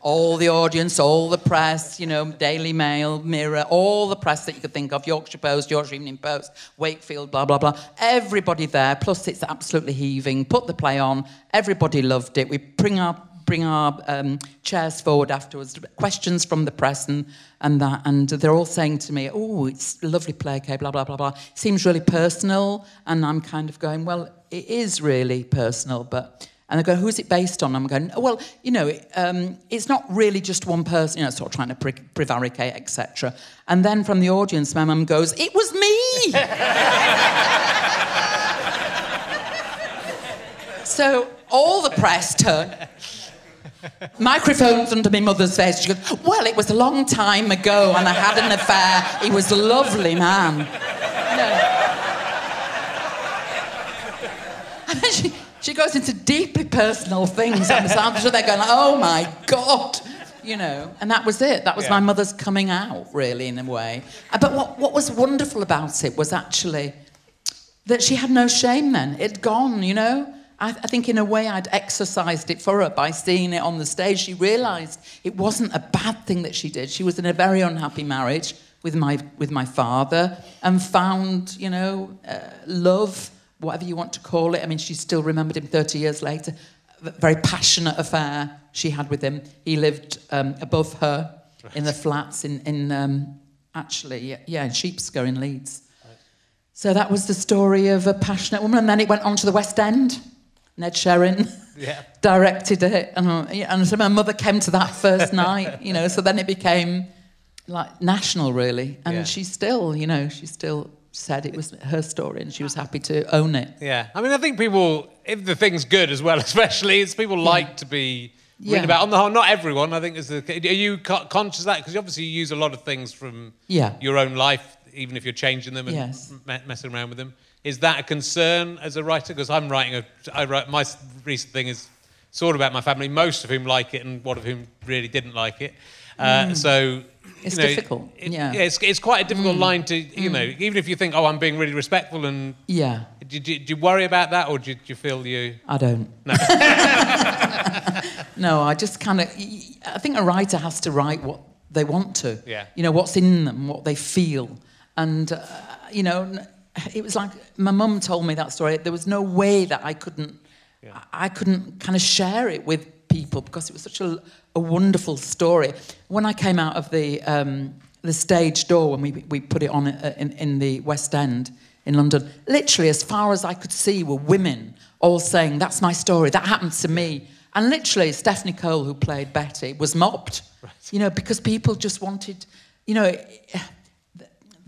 All the audience, all the press, you know, Daily Mail, Mirror, all the press that you could think of, Yorkshire Post, Yorkshire Evening Post, Wakefield, blah, blah, blah. Everybody there, plus it's absolutely heaving. Put the play on. Everybody loved it. We bring our bring our um, chairs forward afterwards, questions from the press and, and that. And they're all saying to me, oh, it's lovely play, okay, blah, blah, blah, blah. Seems really personal. And I'm kind of going, well, it is really personal, but... And they go, who's it based on? I'm going, oh, well, you know, um, it's not really just one person, you know, sort of trying to pre- prevaricate, etc. And then from the audience, my mum goes, it was me! so all the press turn. Microphones under my mother's face. She goes, well, it was a long time ago and I had an affair. He was a lovely man. No. And then she, she goes into deeply personal things. And I'm sure they're going, oh my God. You know, and that was it. That was Yeah. my mother's coming out, really, in a way. Uh, But what, what was wonderful about it was actually that she had no shame then. It'd gone, you know. I, I think in a way I'd exercised it for her by seeing it on the stage. She realised it wasn't a bad thing that she did. She was in a very unhappy marriage with my with my father and found, you know, uh, love, whatever you want to call it. I mean, she still remembered him 30 years later. A very passionate affair she had with him. He lived um, above her in the flats in in um, actually yeah, in Sheepscar in Leeds. So that was the story of a passionate woman, and then it went on to the West End. Ned Sherrin Yeah. directed it, and, and so my mother came to that first night, you know. So then it became like national, really, and Yeah. she still, you know, she still said it was her story, and she was happy to own it. Yeah, I mean, I think people, if the thing's good as well, especially, it's people like to be written Yeah. about. On the whole, not everyone. I think is the. Are you conscious of that? Because obviously you use a lot of things from Yeah. your own life, even if you're changing them and Yes. me- messing around with them. Is that a concern as a writer? Because I'm writing a. I write my recent thing is sort of about my family, most of whom like it, and one of whom really didn't like it. Uh, So. Mm. It's you know, difficult, it- yeah. Mm. it's, it's quite a difficult line to, you know, even if you think, oh, I'm being really respectful and Yeah, do, do, do you worry about that, or do you, do you feel you? I don't. No. no, I just kind of. I think a writer has to write what they want to. Yeah. You know what's in them, what they feel, and uh, you know, it was like my mum told me that story. There was no way that I couldn't. I I couldn't kind of share it with people because it was such a, a wonderful story. When I came out of the um, the stage door when we we put it on uh, in, in the West End in London, literally as far as I could see were women all saying, "That's my story. That happened to me." And literally, Stephanie Cole, who played Betty, was mobbed. You know, because people just wanted, you know.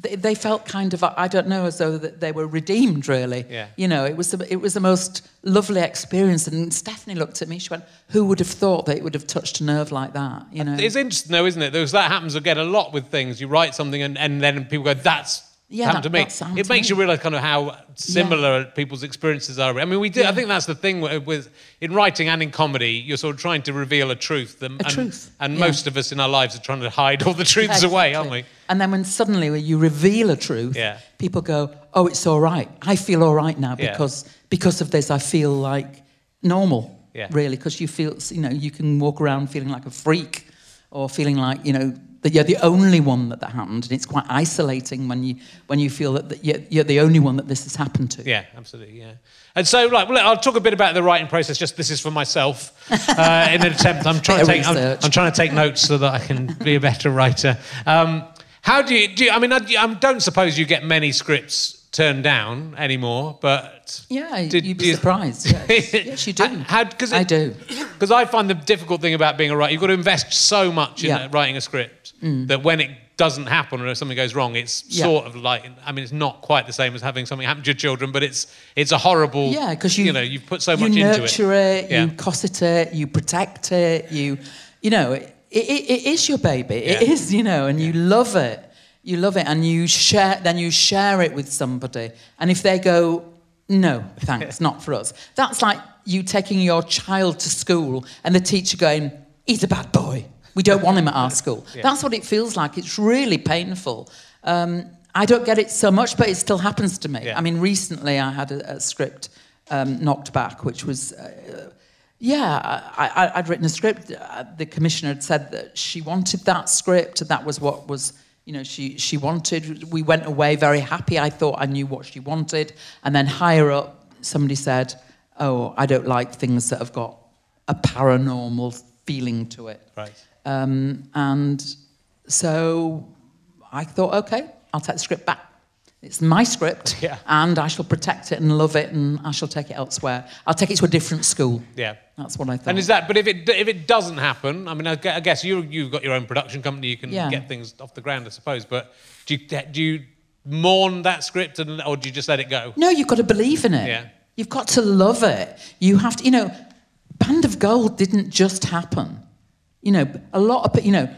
They, they felt kind of, I don't know, as though that they were redeemed, really. Yeah. You know, it was, the- it was the most lovely experience. And Stephanie looked at me, she went, Who would have thought that it would have touched a nerve like that? You know? It's interesting, though, isn't it? Because that happens again a lot with things. You write something, and, and then people go, "That's Yeah, happened that- to me." It makes me. you realise kind of how similar people's experiences are. I mean, we do. I think that's the thing with, with in writing and in comedy. You're sort of trying to reveal a truth, that, and, truth, and yeah. most of us in our lives are trying to hide all the truths away, aren't we? And then when suddenly when you reveal a truth, Yeah. people go, "Oh, it's all right. I feel all right now Yeah. because because of this. I feel like normal, Yeah. really, because you feel you know you can walk around feeling like a freak, or feeling like you know that you're the only one that that happened, and it's quite isolating when you when you feel that, that you're, you're the only one that this has happened to. Yeah, absolutely. Yeah. And so, like, well, I'll talk a bit about the writing process. Just this is for myself, uh, in an attempt. I'm trying to take. I'm. I'm trying to take notes so that I can be a better writer. Um, how do you? Do you, I mean, I, I don't suppose you get many scripts turned down anymore, but Yeah, Did- you'd be you- surprised. Yes, yes you do. How, cause I do. Because I find the difficult thing about being a writer, you've got to invest so much in Yeah. Mm. writing a script that when it doesn't happen or if something goes wrong, it's Yeah. sort of like I mean, it's not quite the same as having something happen to your children, but it's it's a horrible. Yeah, because you know you've put so you much into it. You nurture it, Yeah. you cosset it, you protect it, you you know it, it, it is your baby. It is you know, and you love it. You love it, and you share. Then you share it with somebody, and if they go, no, thanks, not for us. That's like you taking your child to school, and the teacher going, he's a bad boy. We don't want him at our school. That's what it feels like. It's really painful. Um, I don't get it so much, but it still happens to me. Yeah. I mean, recently I had a, a script um, knocked back, which was, uh, yeah, I, I, I'd written a script. Uh, the commissioner had said that she wanted that script. And that was what was, you know, she, she wanted. We went away very happy. I thought I knew what she wanted. And then higher up, somebody said, oh, I don't like things that have got a paranormal feeling to it. Right. Um, and so I thought, okay, I'll take the script back. It's my script, Yeah. and I shall protect it and love it, and I shall take it elsewhere. I'll take it to a different school. Yeah. That's what I thought. And is that? But if it if it doesn't happen, I mean, I guess you you've got your own production company. You can Yeah. get things off the ground, I suppose. But do you do you mourn that script, and, or do you just let it go? No, you've got to believe in it. Yeah. You've got to love it. You have to, you know, Band of Gold didn't just happen. You know, a lot of, you know,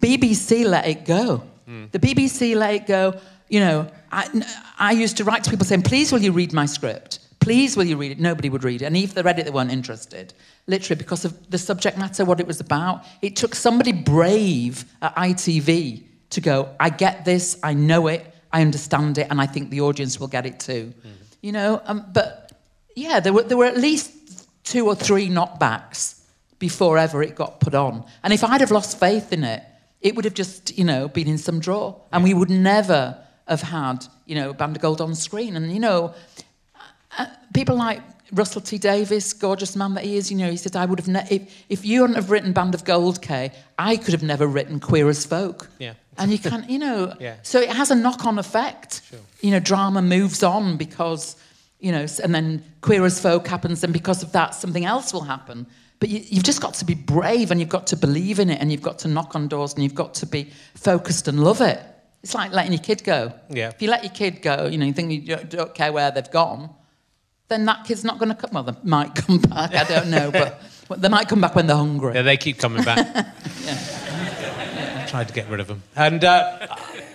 BBC let it go. Hmm. The BBC let it go. You know, I, I used to write to people saying, please will you read my script? Please will you read it? Nobody would read it. And if they read it, they weren't interested. Literally, because of the subject matter, what it was about. It took somebody brave at ITV to go, I get this, I know it, I understand it, and I think the audience will get it too. You know, um, but yeah, there were, there were at least two or three knockbacks before ever it got put on. And if I'd have lost faith in it, it would have just, you know, been in some drawer. And we would never have had, you know, Band of Gold on screen. And, you know, uh, people like Russell T Davies, gorgeous man that he is, you know, he said, I would have, ne- if, if you hadn't have written Band of Gold, Kay, I could have never written Queer as Folk. Yeah. And you can't, you know, Yeah. so it has a knock-on effect. Sure. You know, drama moves on because, you know, and then Queer as Folk happens, and because of that, something else will happen. But you, you've just got to be brave, and you've got to believe in it, and you've got to knock on doors, and you've got to be focused and love it. It's like letting your kid go. Yeah. If you let your kid go, you know, you think you don't, care where they've gone, then that kid's not going to come. Well, they might come back. I don't know, but but they might come back when they're hungry. Yeah, they keep coming back. Yeah. Tried to get rid of them. And uh,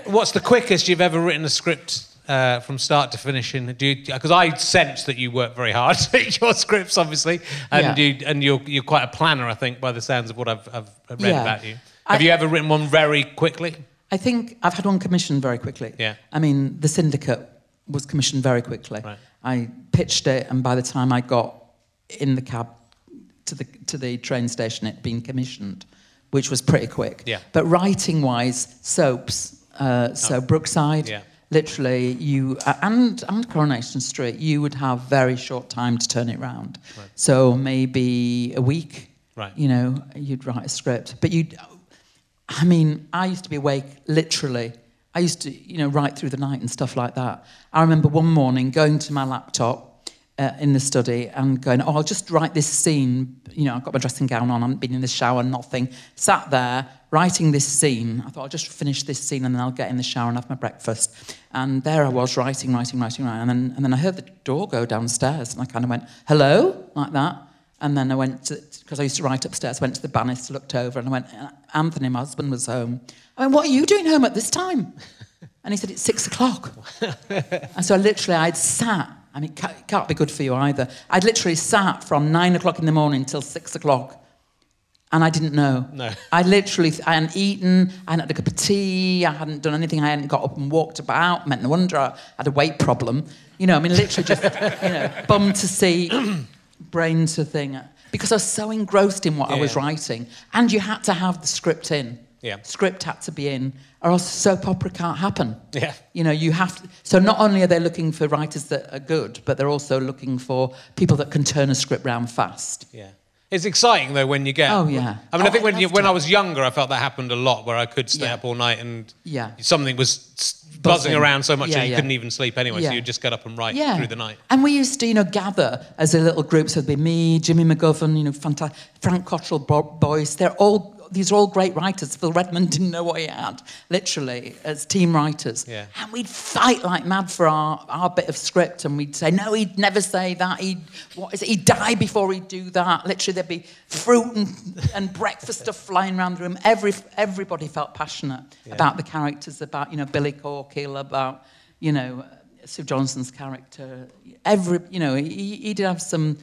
what's the quickest you've ever written a script uh, from start to finish? In because I sense that you work very hard at your scripts, obviously, and Yeah. you and you're you're quite a planner, I think, by the sounds of what I've, I've read Yeah. about you. I- Have you ever written one very quickly? I think I've had one commissioned very quickly. Yeah. I mean, the syndicate was commissioned very quickly. Right. I pitched it, and by the time I got in the cab to the to the train station, it'd been commissioned, which was pretty quick. Yeah. But writing wise, soaps. Uh, so Brookside. Yeah. Literally, you uh, and and Coronation Street, you would have very short time to turn it round. Right. So maybe a week. Right. You know, you'd write a script, but you. I mean, I used to be awake literally. I used to, you know, write through the night and stuff like that. I remember one morning going to my laptop uh, in the study and going, oh, I'll just write this scene. You know, I've got my dressing gown on, I haven't been in the shower, nothing. Sat there writing this scene. I thought I'll just finish this scene and then I'll get in the shower and have my breakfast. And there I was writing, writing, writing, writing. And then, and then I heard the door go downstairs and I kind of went, hello, like that. And then I went to, because I used to write upstairs, went to the banister, looked over, and I went, Anthony, my husband, was home. I went, what are you doing home at this time? And he said, it's six o'clock. and so I literally I'd sat, I mean, it can't, it can't be good for you either. I'd literally sat from nine o'clock in the morning till six o'clock. And I didn't know. No. I literally, I hadn't eaten, I hadn't had a cup of tea, I hadn't done anything, I hadn't got up and walked about. Meant no wonder I had a weight problem. You know, I mean, literally just, you know, bum to see, brain to thing. Because I was so engrossed in what I was writing. And you had to have the script in. Yeah. Script had to be in, or else soap opera can't happen. Yeah. You know, you have to. So not only are they looking for writers that are good, but they're also looking for people that can turn a script round fast. Yeah. It's exciting though when you get. Oh, yeah. I mean, I Oh, think I when you, when. I was younger, I felt that happened a lot, where I could stay Yeah. up all night and Yeah. something was buzzing Buzzing. around so much Yeah, that you yeah. couldn't even sleep anyway. So you'd just get up and write through the night. And we used to, you know, gather as a little group. So it'd be me, Jimmy McGovern, you know, fantastic, Frank Cottrell, Boyce. They're all, these are all great writers. Phil Redmond didn't know what he had, literally, as team writers. Yeah. And we'd fight like mad for our, our bit of script. And we'd say, no, he'd never say that. He'd, what is it? He'd die before he'd do that. Literally, there'd be fruit and, and breakfast stuff flying around the room. Every, everybody felt passionate about the characters, about, you know, Billy Corkhill, about, you know, Sue Johnston's character. Every, you know, he, he did have some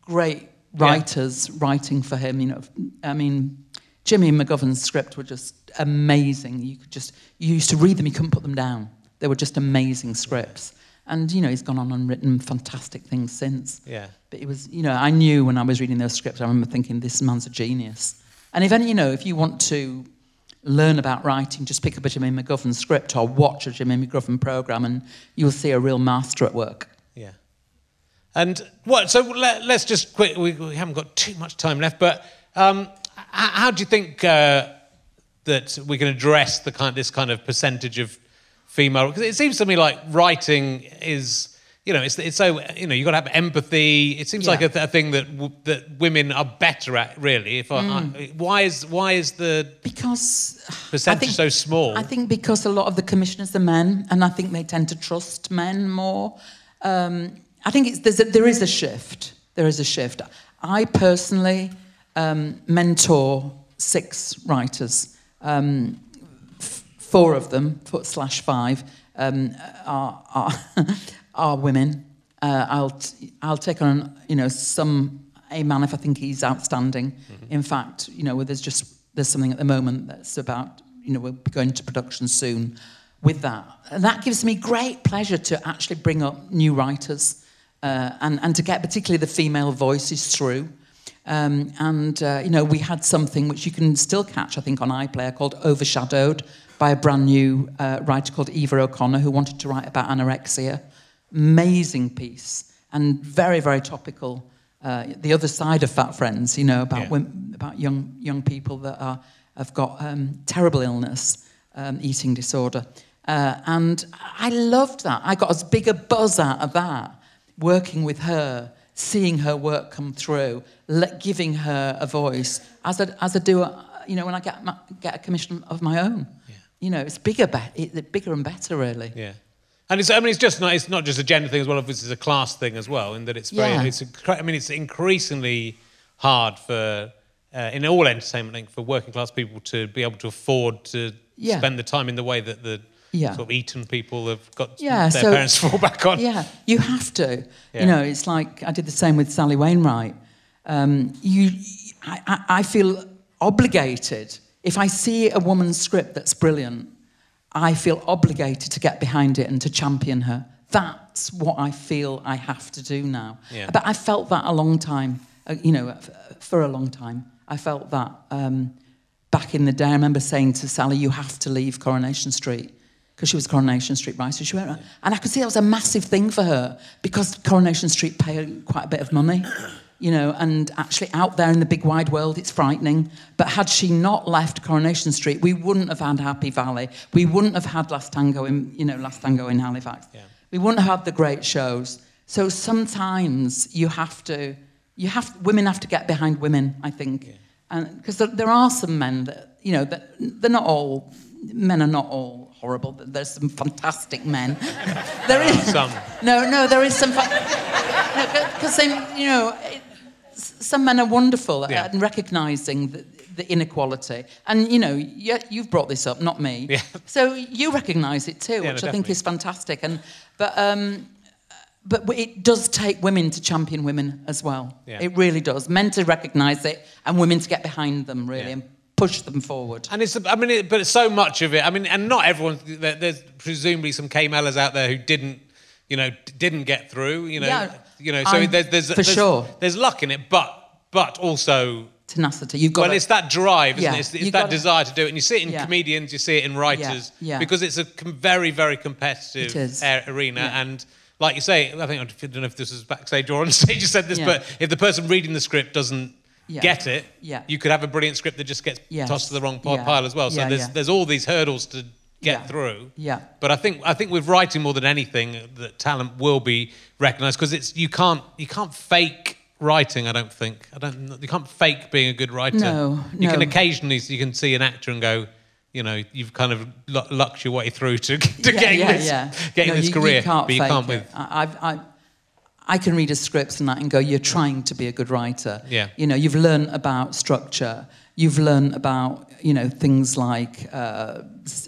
great writers writing for him. You know, I mean, Jimmy McGovern's script were just amazing. You could just, you used to read them, you couldn't put them down. They were just amazing scripts. And, you know, he's gone on and written fantastic things since. Yeah. But it was, you know, I knew when I was reading those scripts, I remember thinking, this man's a genius. And if any, you know, if you want to learn about writing, just pick up a Jimmy McGovern script or watch a Jimmy McGovern program and you'll see a real master at work. Yeah. And what? So let, us just quick. We, we, haven't got too much time left, but um, how do you think uh, that we can address the kind this kind of percentage of female? Because it seems to me like writing is. You know, it's, it's so you know you got to have empathy. It seems Yeah. like a, th- a thing that w- that women are better at. Really, if I, I, why is why is the Because percentage think- so small? I think because a lot of the commissioners are men, and I think they tend to trust men more. Um, I think it's, there's a, there is a shift. There is a shift. I personally um, mentor six writers. Um, f- four of them, four slash five, um, are, are, are women. Uh, I'll, t- I'll take on, you know, some, a man if I think he's outstanding. In fact, you know, there's just, there's something at the moment that's about, you know, we'll be going to production soon with that. And that gives me great pleasure to actually bring up new writers uh, and, and to get particularly the female voices through. Um, and, uh, you know, we had something which you can still catch, I think, on iPlayer called Overshadowed by a brand new uh, writer called Eva O'Connor who wanted to write about anorexia. Amazing piece and very, very topical. Uh, the other side of Fat Friends, you know, about, Yeah. women, about young, young people that are, have got um, terrible illness, um, eating disorder. Uh, and I loved that. I got as big a buzz out of that, working with her, seeing her work come through, let, giving her a voice, as I, as I do, uh, you know, when I get, my, get a commission of my own. You know, it's bigger, it, bigger and better, really. Yeah. And it's, I mean, it's just not, it's not just a gender thing as well, obviously it's a class thing as well, in that it's very, Yeah. it's, I mean, it's increasingly hard for, uh, in all entertainment, for working class people to be able to afford to Yeah. spend the time in the way that the Yeah. sort of Eton people have got Yeah, their so- parents to fall back on. Yeah, you have to. Yeah. You know, it's like I did the same with Sally Wainwright. Um, you, I, I I feel obligated. If I see a woman's script that's brilliant, I feel obligated to get behind it and to champion her. That's what I feel I have to do now. Yeah. But I felt that a long time, uh, you know, for a long time. I felt that um, back in the day. I remember saying to Sally, you have to leave Coronation Street because she was a Coronation Street writer. She went, and I could see that was a massive thing for her because Coronation Street paid quite a bit of money, you know, and actually out there in the big wide world, it's frightening. But had she not left Coronation Street, we wouldn't have had Happy Valley. We wouldn't have had Last Tango in, you know, Last Tango in Halifax. Yeah. We wouldn't have had the great shows. So sometimes you have to, you have, women have to get behind women, I think. And because there, there are some men that, you know, that they're not all, men are not all horrible. There's some fantastic men. there is some. No, no, there is some. Because you know, it, some men are wonderful Yeah. at recognizing the, the inequality, and you know, you, you've brought this up, not me. Yeah. So you recognize it too, Yeah, which no, I think is fantastic. And but um, but it does take women to champion women as well. Yeah. It really does. Men to recognize it, and women to get behind them really Yeah. and push them forward. And it's, I mean, it, but so much of it, I mean, and not everyone, there- there's presumably some Kay Mellors out there who didn't, you know, didn't get through, you know, Yeah, you know, so I'm- there's, there's, for there's, sure. there's luck in it, but, but also, Tenacity. You've got. well, to- it's that drive, isn't Yeah, it? It's, it's that gotta- desire to do it. And you see it in Yeah. comedians, you see it in writers, yeah. because it's a com- very, very competitive It is. arena. Yeah. And like you say, I think, I don't know if this was backstage or on stage you said this, Yeah. but if the person reading the script doesn't Yeah. get it, Yeah. you could have a brilliant script that just gets Yes. tossed to the wrong Yeah. pile as well. So Yeah, there's, there's all these hurdles to get through. Yeah. But I think I think with writing more than anything, that talent will be recognised because it's you can't you can't fake writing. I don't think I don't you can't fake being a good writer. No, you can occasionally you can see an actor and go. You know, you've kind of lucked your way through to, to getting this, yeah. getting No, this you- career, You can't but you fake can't it. with. I, I've- I, can read a script and that and go, you're trying to be a good writer. Yeah. You know, you've learned about structure. You've learned about, you know, things like uh,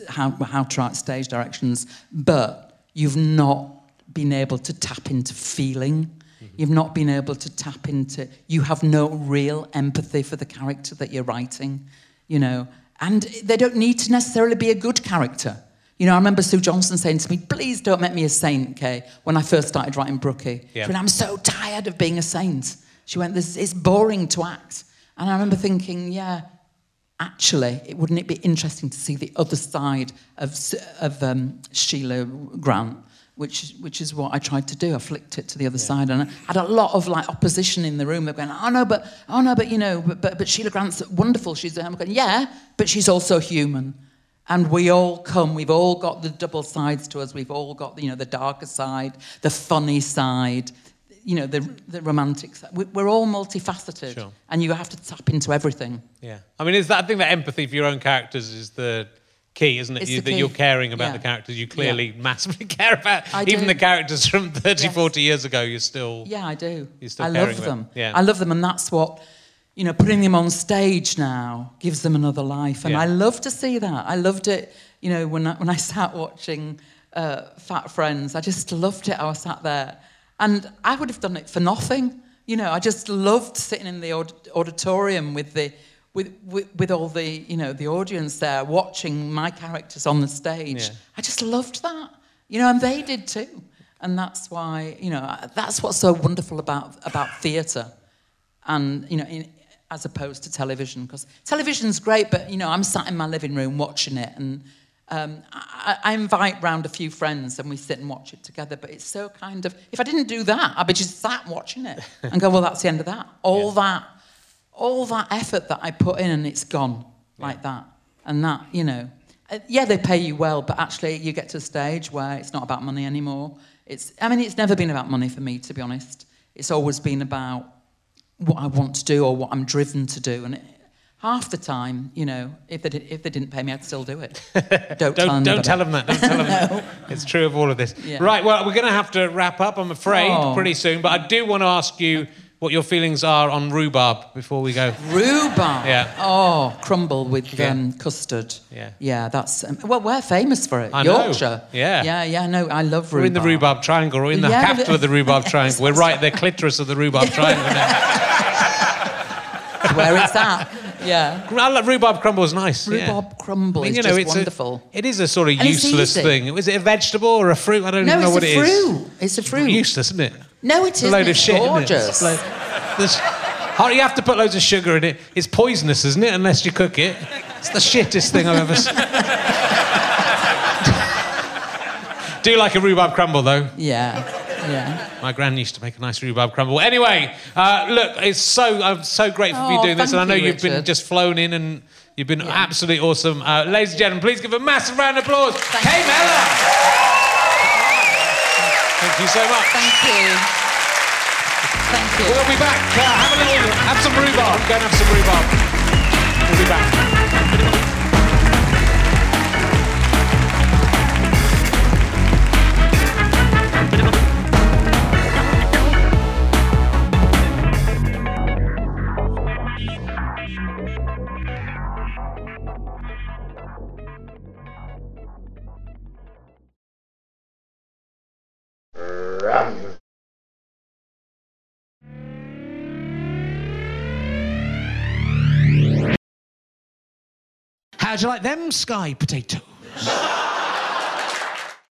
how, how to write stage directions, but you've not been able to tap into feeling. Mm-hmm. You've not been able to tap into, you have no real empathy for the character that you're writing, you know. And they don't need to necessarily be a good character. You know, I remember Sue Johnston saying to me, please don't make me a saint, Kay, when I first started writing Brookie. Yeah. She went, I'm so tired of being a saint. She went, this, it's boring to act. And I remember thinking, yeah, actually, it, wouldn't it be interesting to see the other side of, of um, Sheila Grant, which which is what I tried to do. I flicked it to the other side, and I had a lot of like opposition in the room. They're going, "Oh no, but oh no, but you know, but but, but Sheila Grant's wonderful. She's I'm going, yeah, but she's also human." And we all come, we've all got the double sides to us. We've all got, you know, the darker side, the funny side, you know, the, the romantic side. We- We're all multifaceted. Sure. And you have to tap into everything. Yeah. I mean, is that I think that empathy for your own characters is the key, isn't it? You, that you're caring about Yeah. the characters. You clearly massively care about. I Even do. the characters from 30, Yes. 40 years ago, you're still. Yeah, I do. You're still I love them. yeah. I love them, and that's what you know. Putting them on stage now gives them another life, and Yeah. I love to see that. I loved it. You know, when I, when I sat watching uh, Fat Friends, I just loved it. I was sat there, and I would have done it for nothing. You know, I just loved sitting in the aud- auditorium with the. With, with, with all the you know the audience there watching my characters on the stage, Yeah. I just loved that, you know, and they did too. And that's why, you know, that's what's so wonderful about, about theatre and, you know, in, as opposed to television. Because television's great, but, you know, I'm sat in my living room watching it and um, I, I invite round a few friends and we sit and watch it together. But it's so kind of, if I didn't do that, I'd be just sat watching it and go, well, that's the end of that. All that, all that effort that I put in and it's gone like that. And that, you know, uh, yeah, they pay you well, but actually you get to a stage where it's not about money anymore. It's, I mean, it's never been about money for me, to be honest. It's always been about what I want to do or what I'm driven to do. And half the time, you know, if they, if they didn't pay me, I'd still do it. Don't, tell Don't, them don't tell them that. Don't tell them that. It's true of all of this. Yeah. Right, well, we're going to have to wrap up, I'm afraid, Oh. pretty soon. But I do want to ask you what your feelings are on rhubarb before we go. Rhubarb. Yeah. Oh, crumble with Yeah. um, custard. Yeah. Yeah, that's um, well, we're famous for it. I know. Yorkshire. Yeah. Yeah, yeah. No, I love We're rhubarb. in the rhubarb triangle. We're in the Yeah, capital of the rhubarb triangle. We're right at the clitoris of the rhubarb triangle now. Where it's at. Yeah. I love rhubarb crumble is nice. yeah. Rhubarb crumble I mean, is you know, just it's wonderful. A, it is a sort of And useless thing. Is it a vegetable or a fruit? I don't no, even know it's what it is. A fruit. It's a fruit. Useless, isn't it? No, it It's a isn't. load of It's shit, gorgeous. isn't it? Like- oh, you have to put loads of sugar in it. It's poisonous, isn't it? Unless you cook it. It's the shittest thing I've ever seen. Do you like a rhubarb crumble, though. Yeah, yeah. My gran used to make a nice rhubarb crumble. Anyway, uh, look, it's so I'm so grateful for you Oh, doing this, and I know you, you've been just flown in and you've been absolutely awesome. Uh, ladies and gentlemen, please give a massive round of applause. Kay Mellor. Thank you so much. Thank you. Thank you. We'll be back. Uh, have a little, have some rhubarb. Go and have some rhubarb. We'll be back. How'd you like them sky potatoes?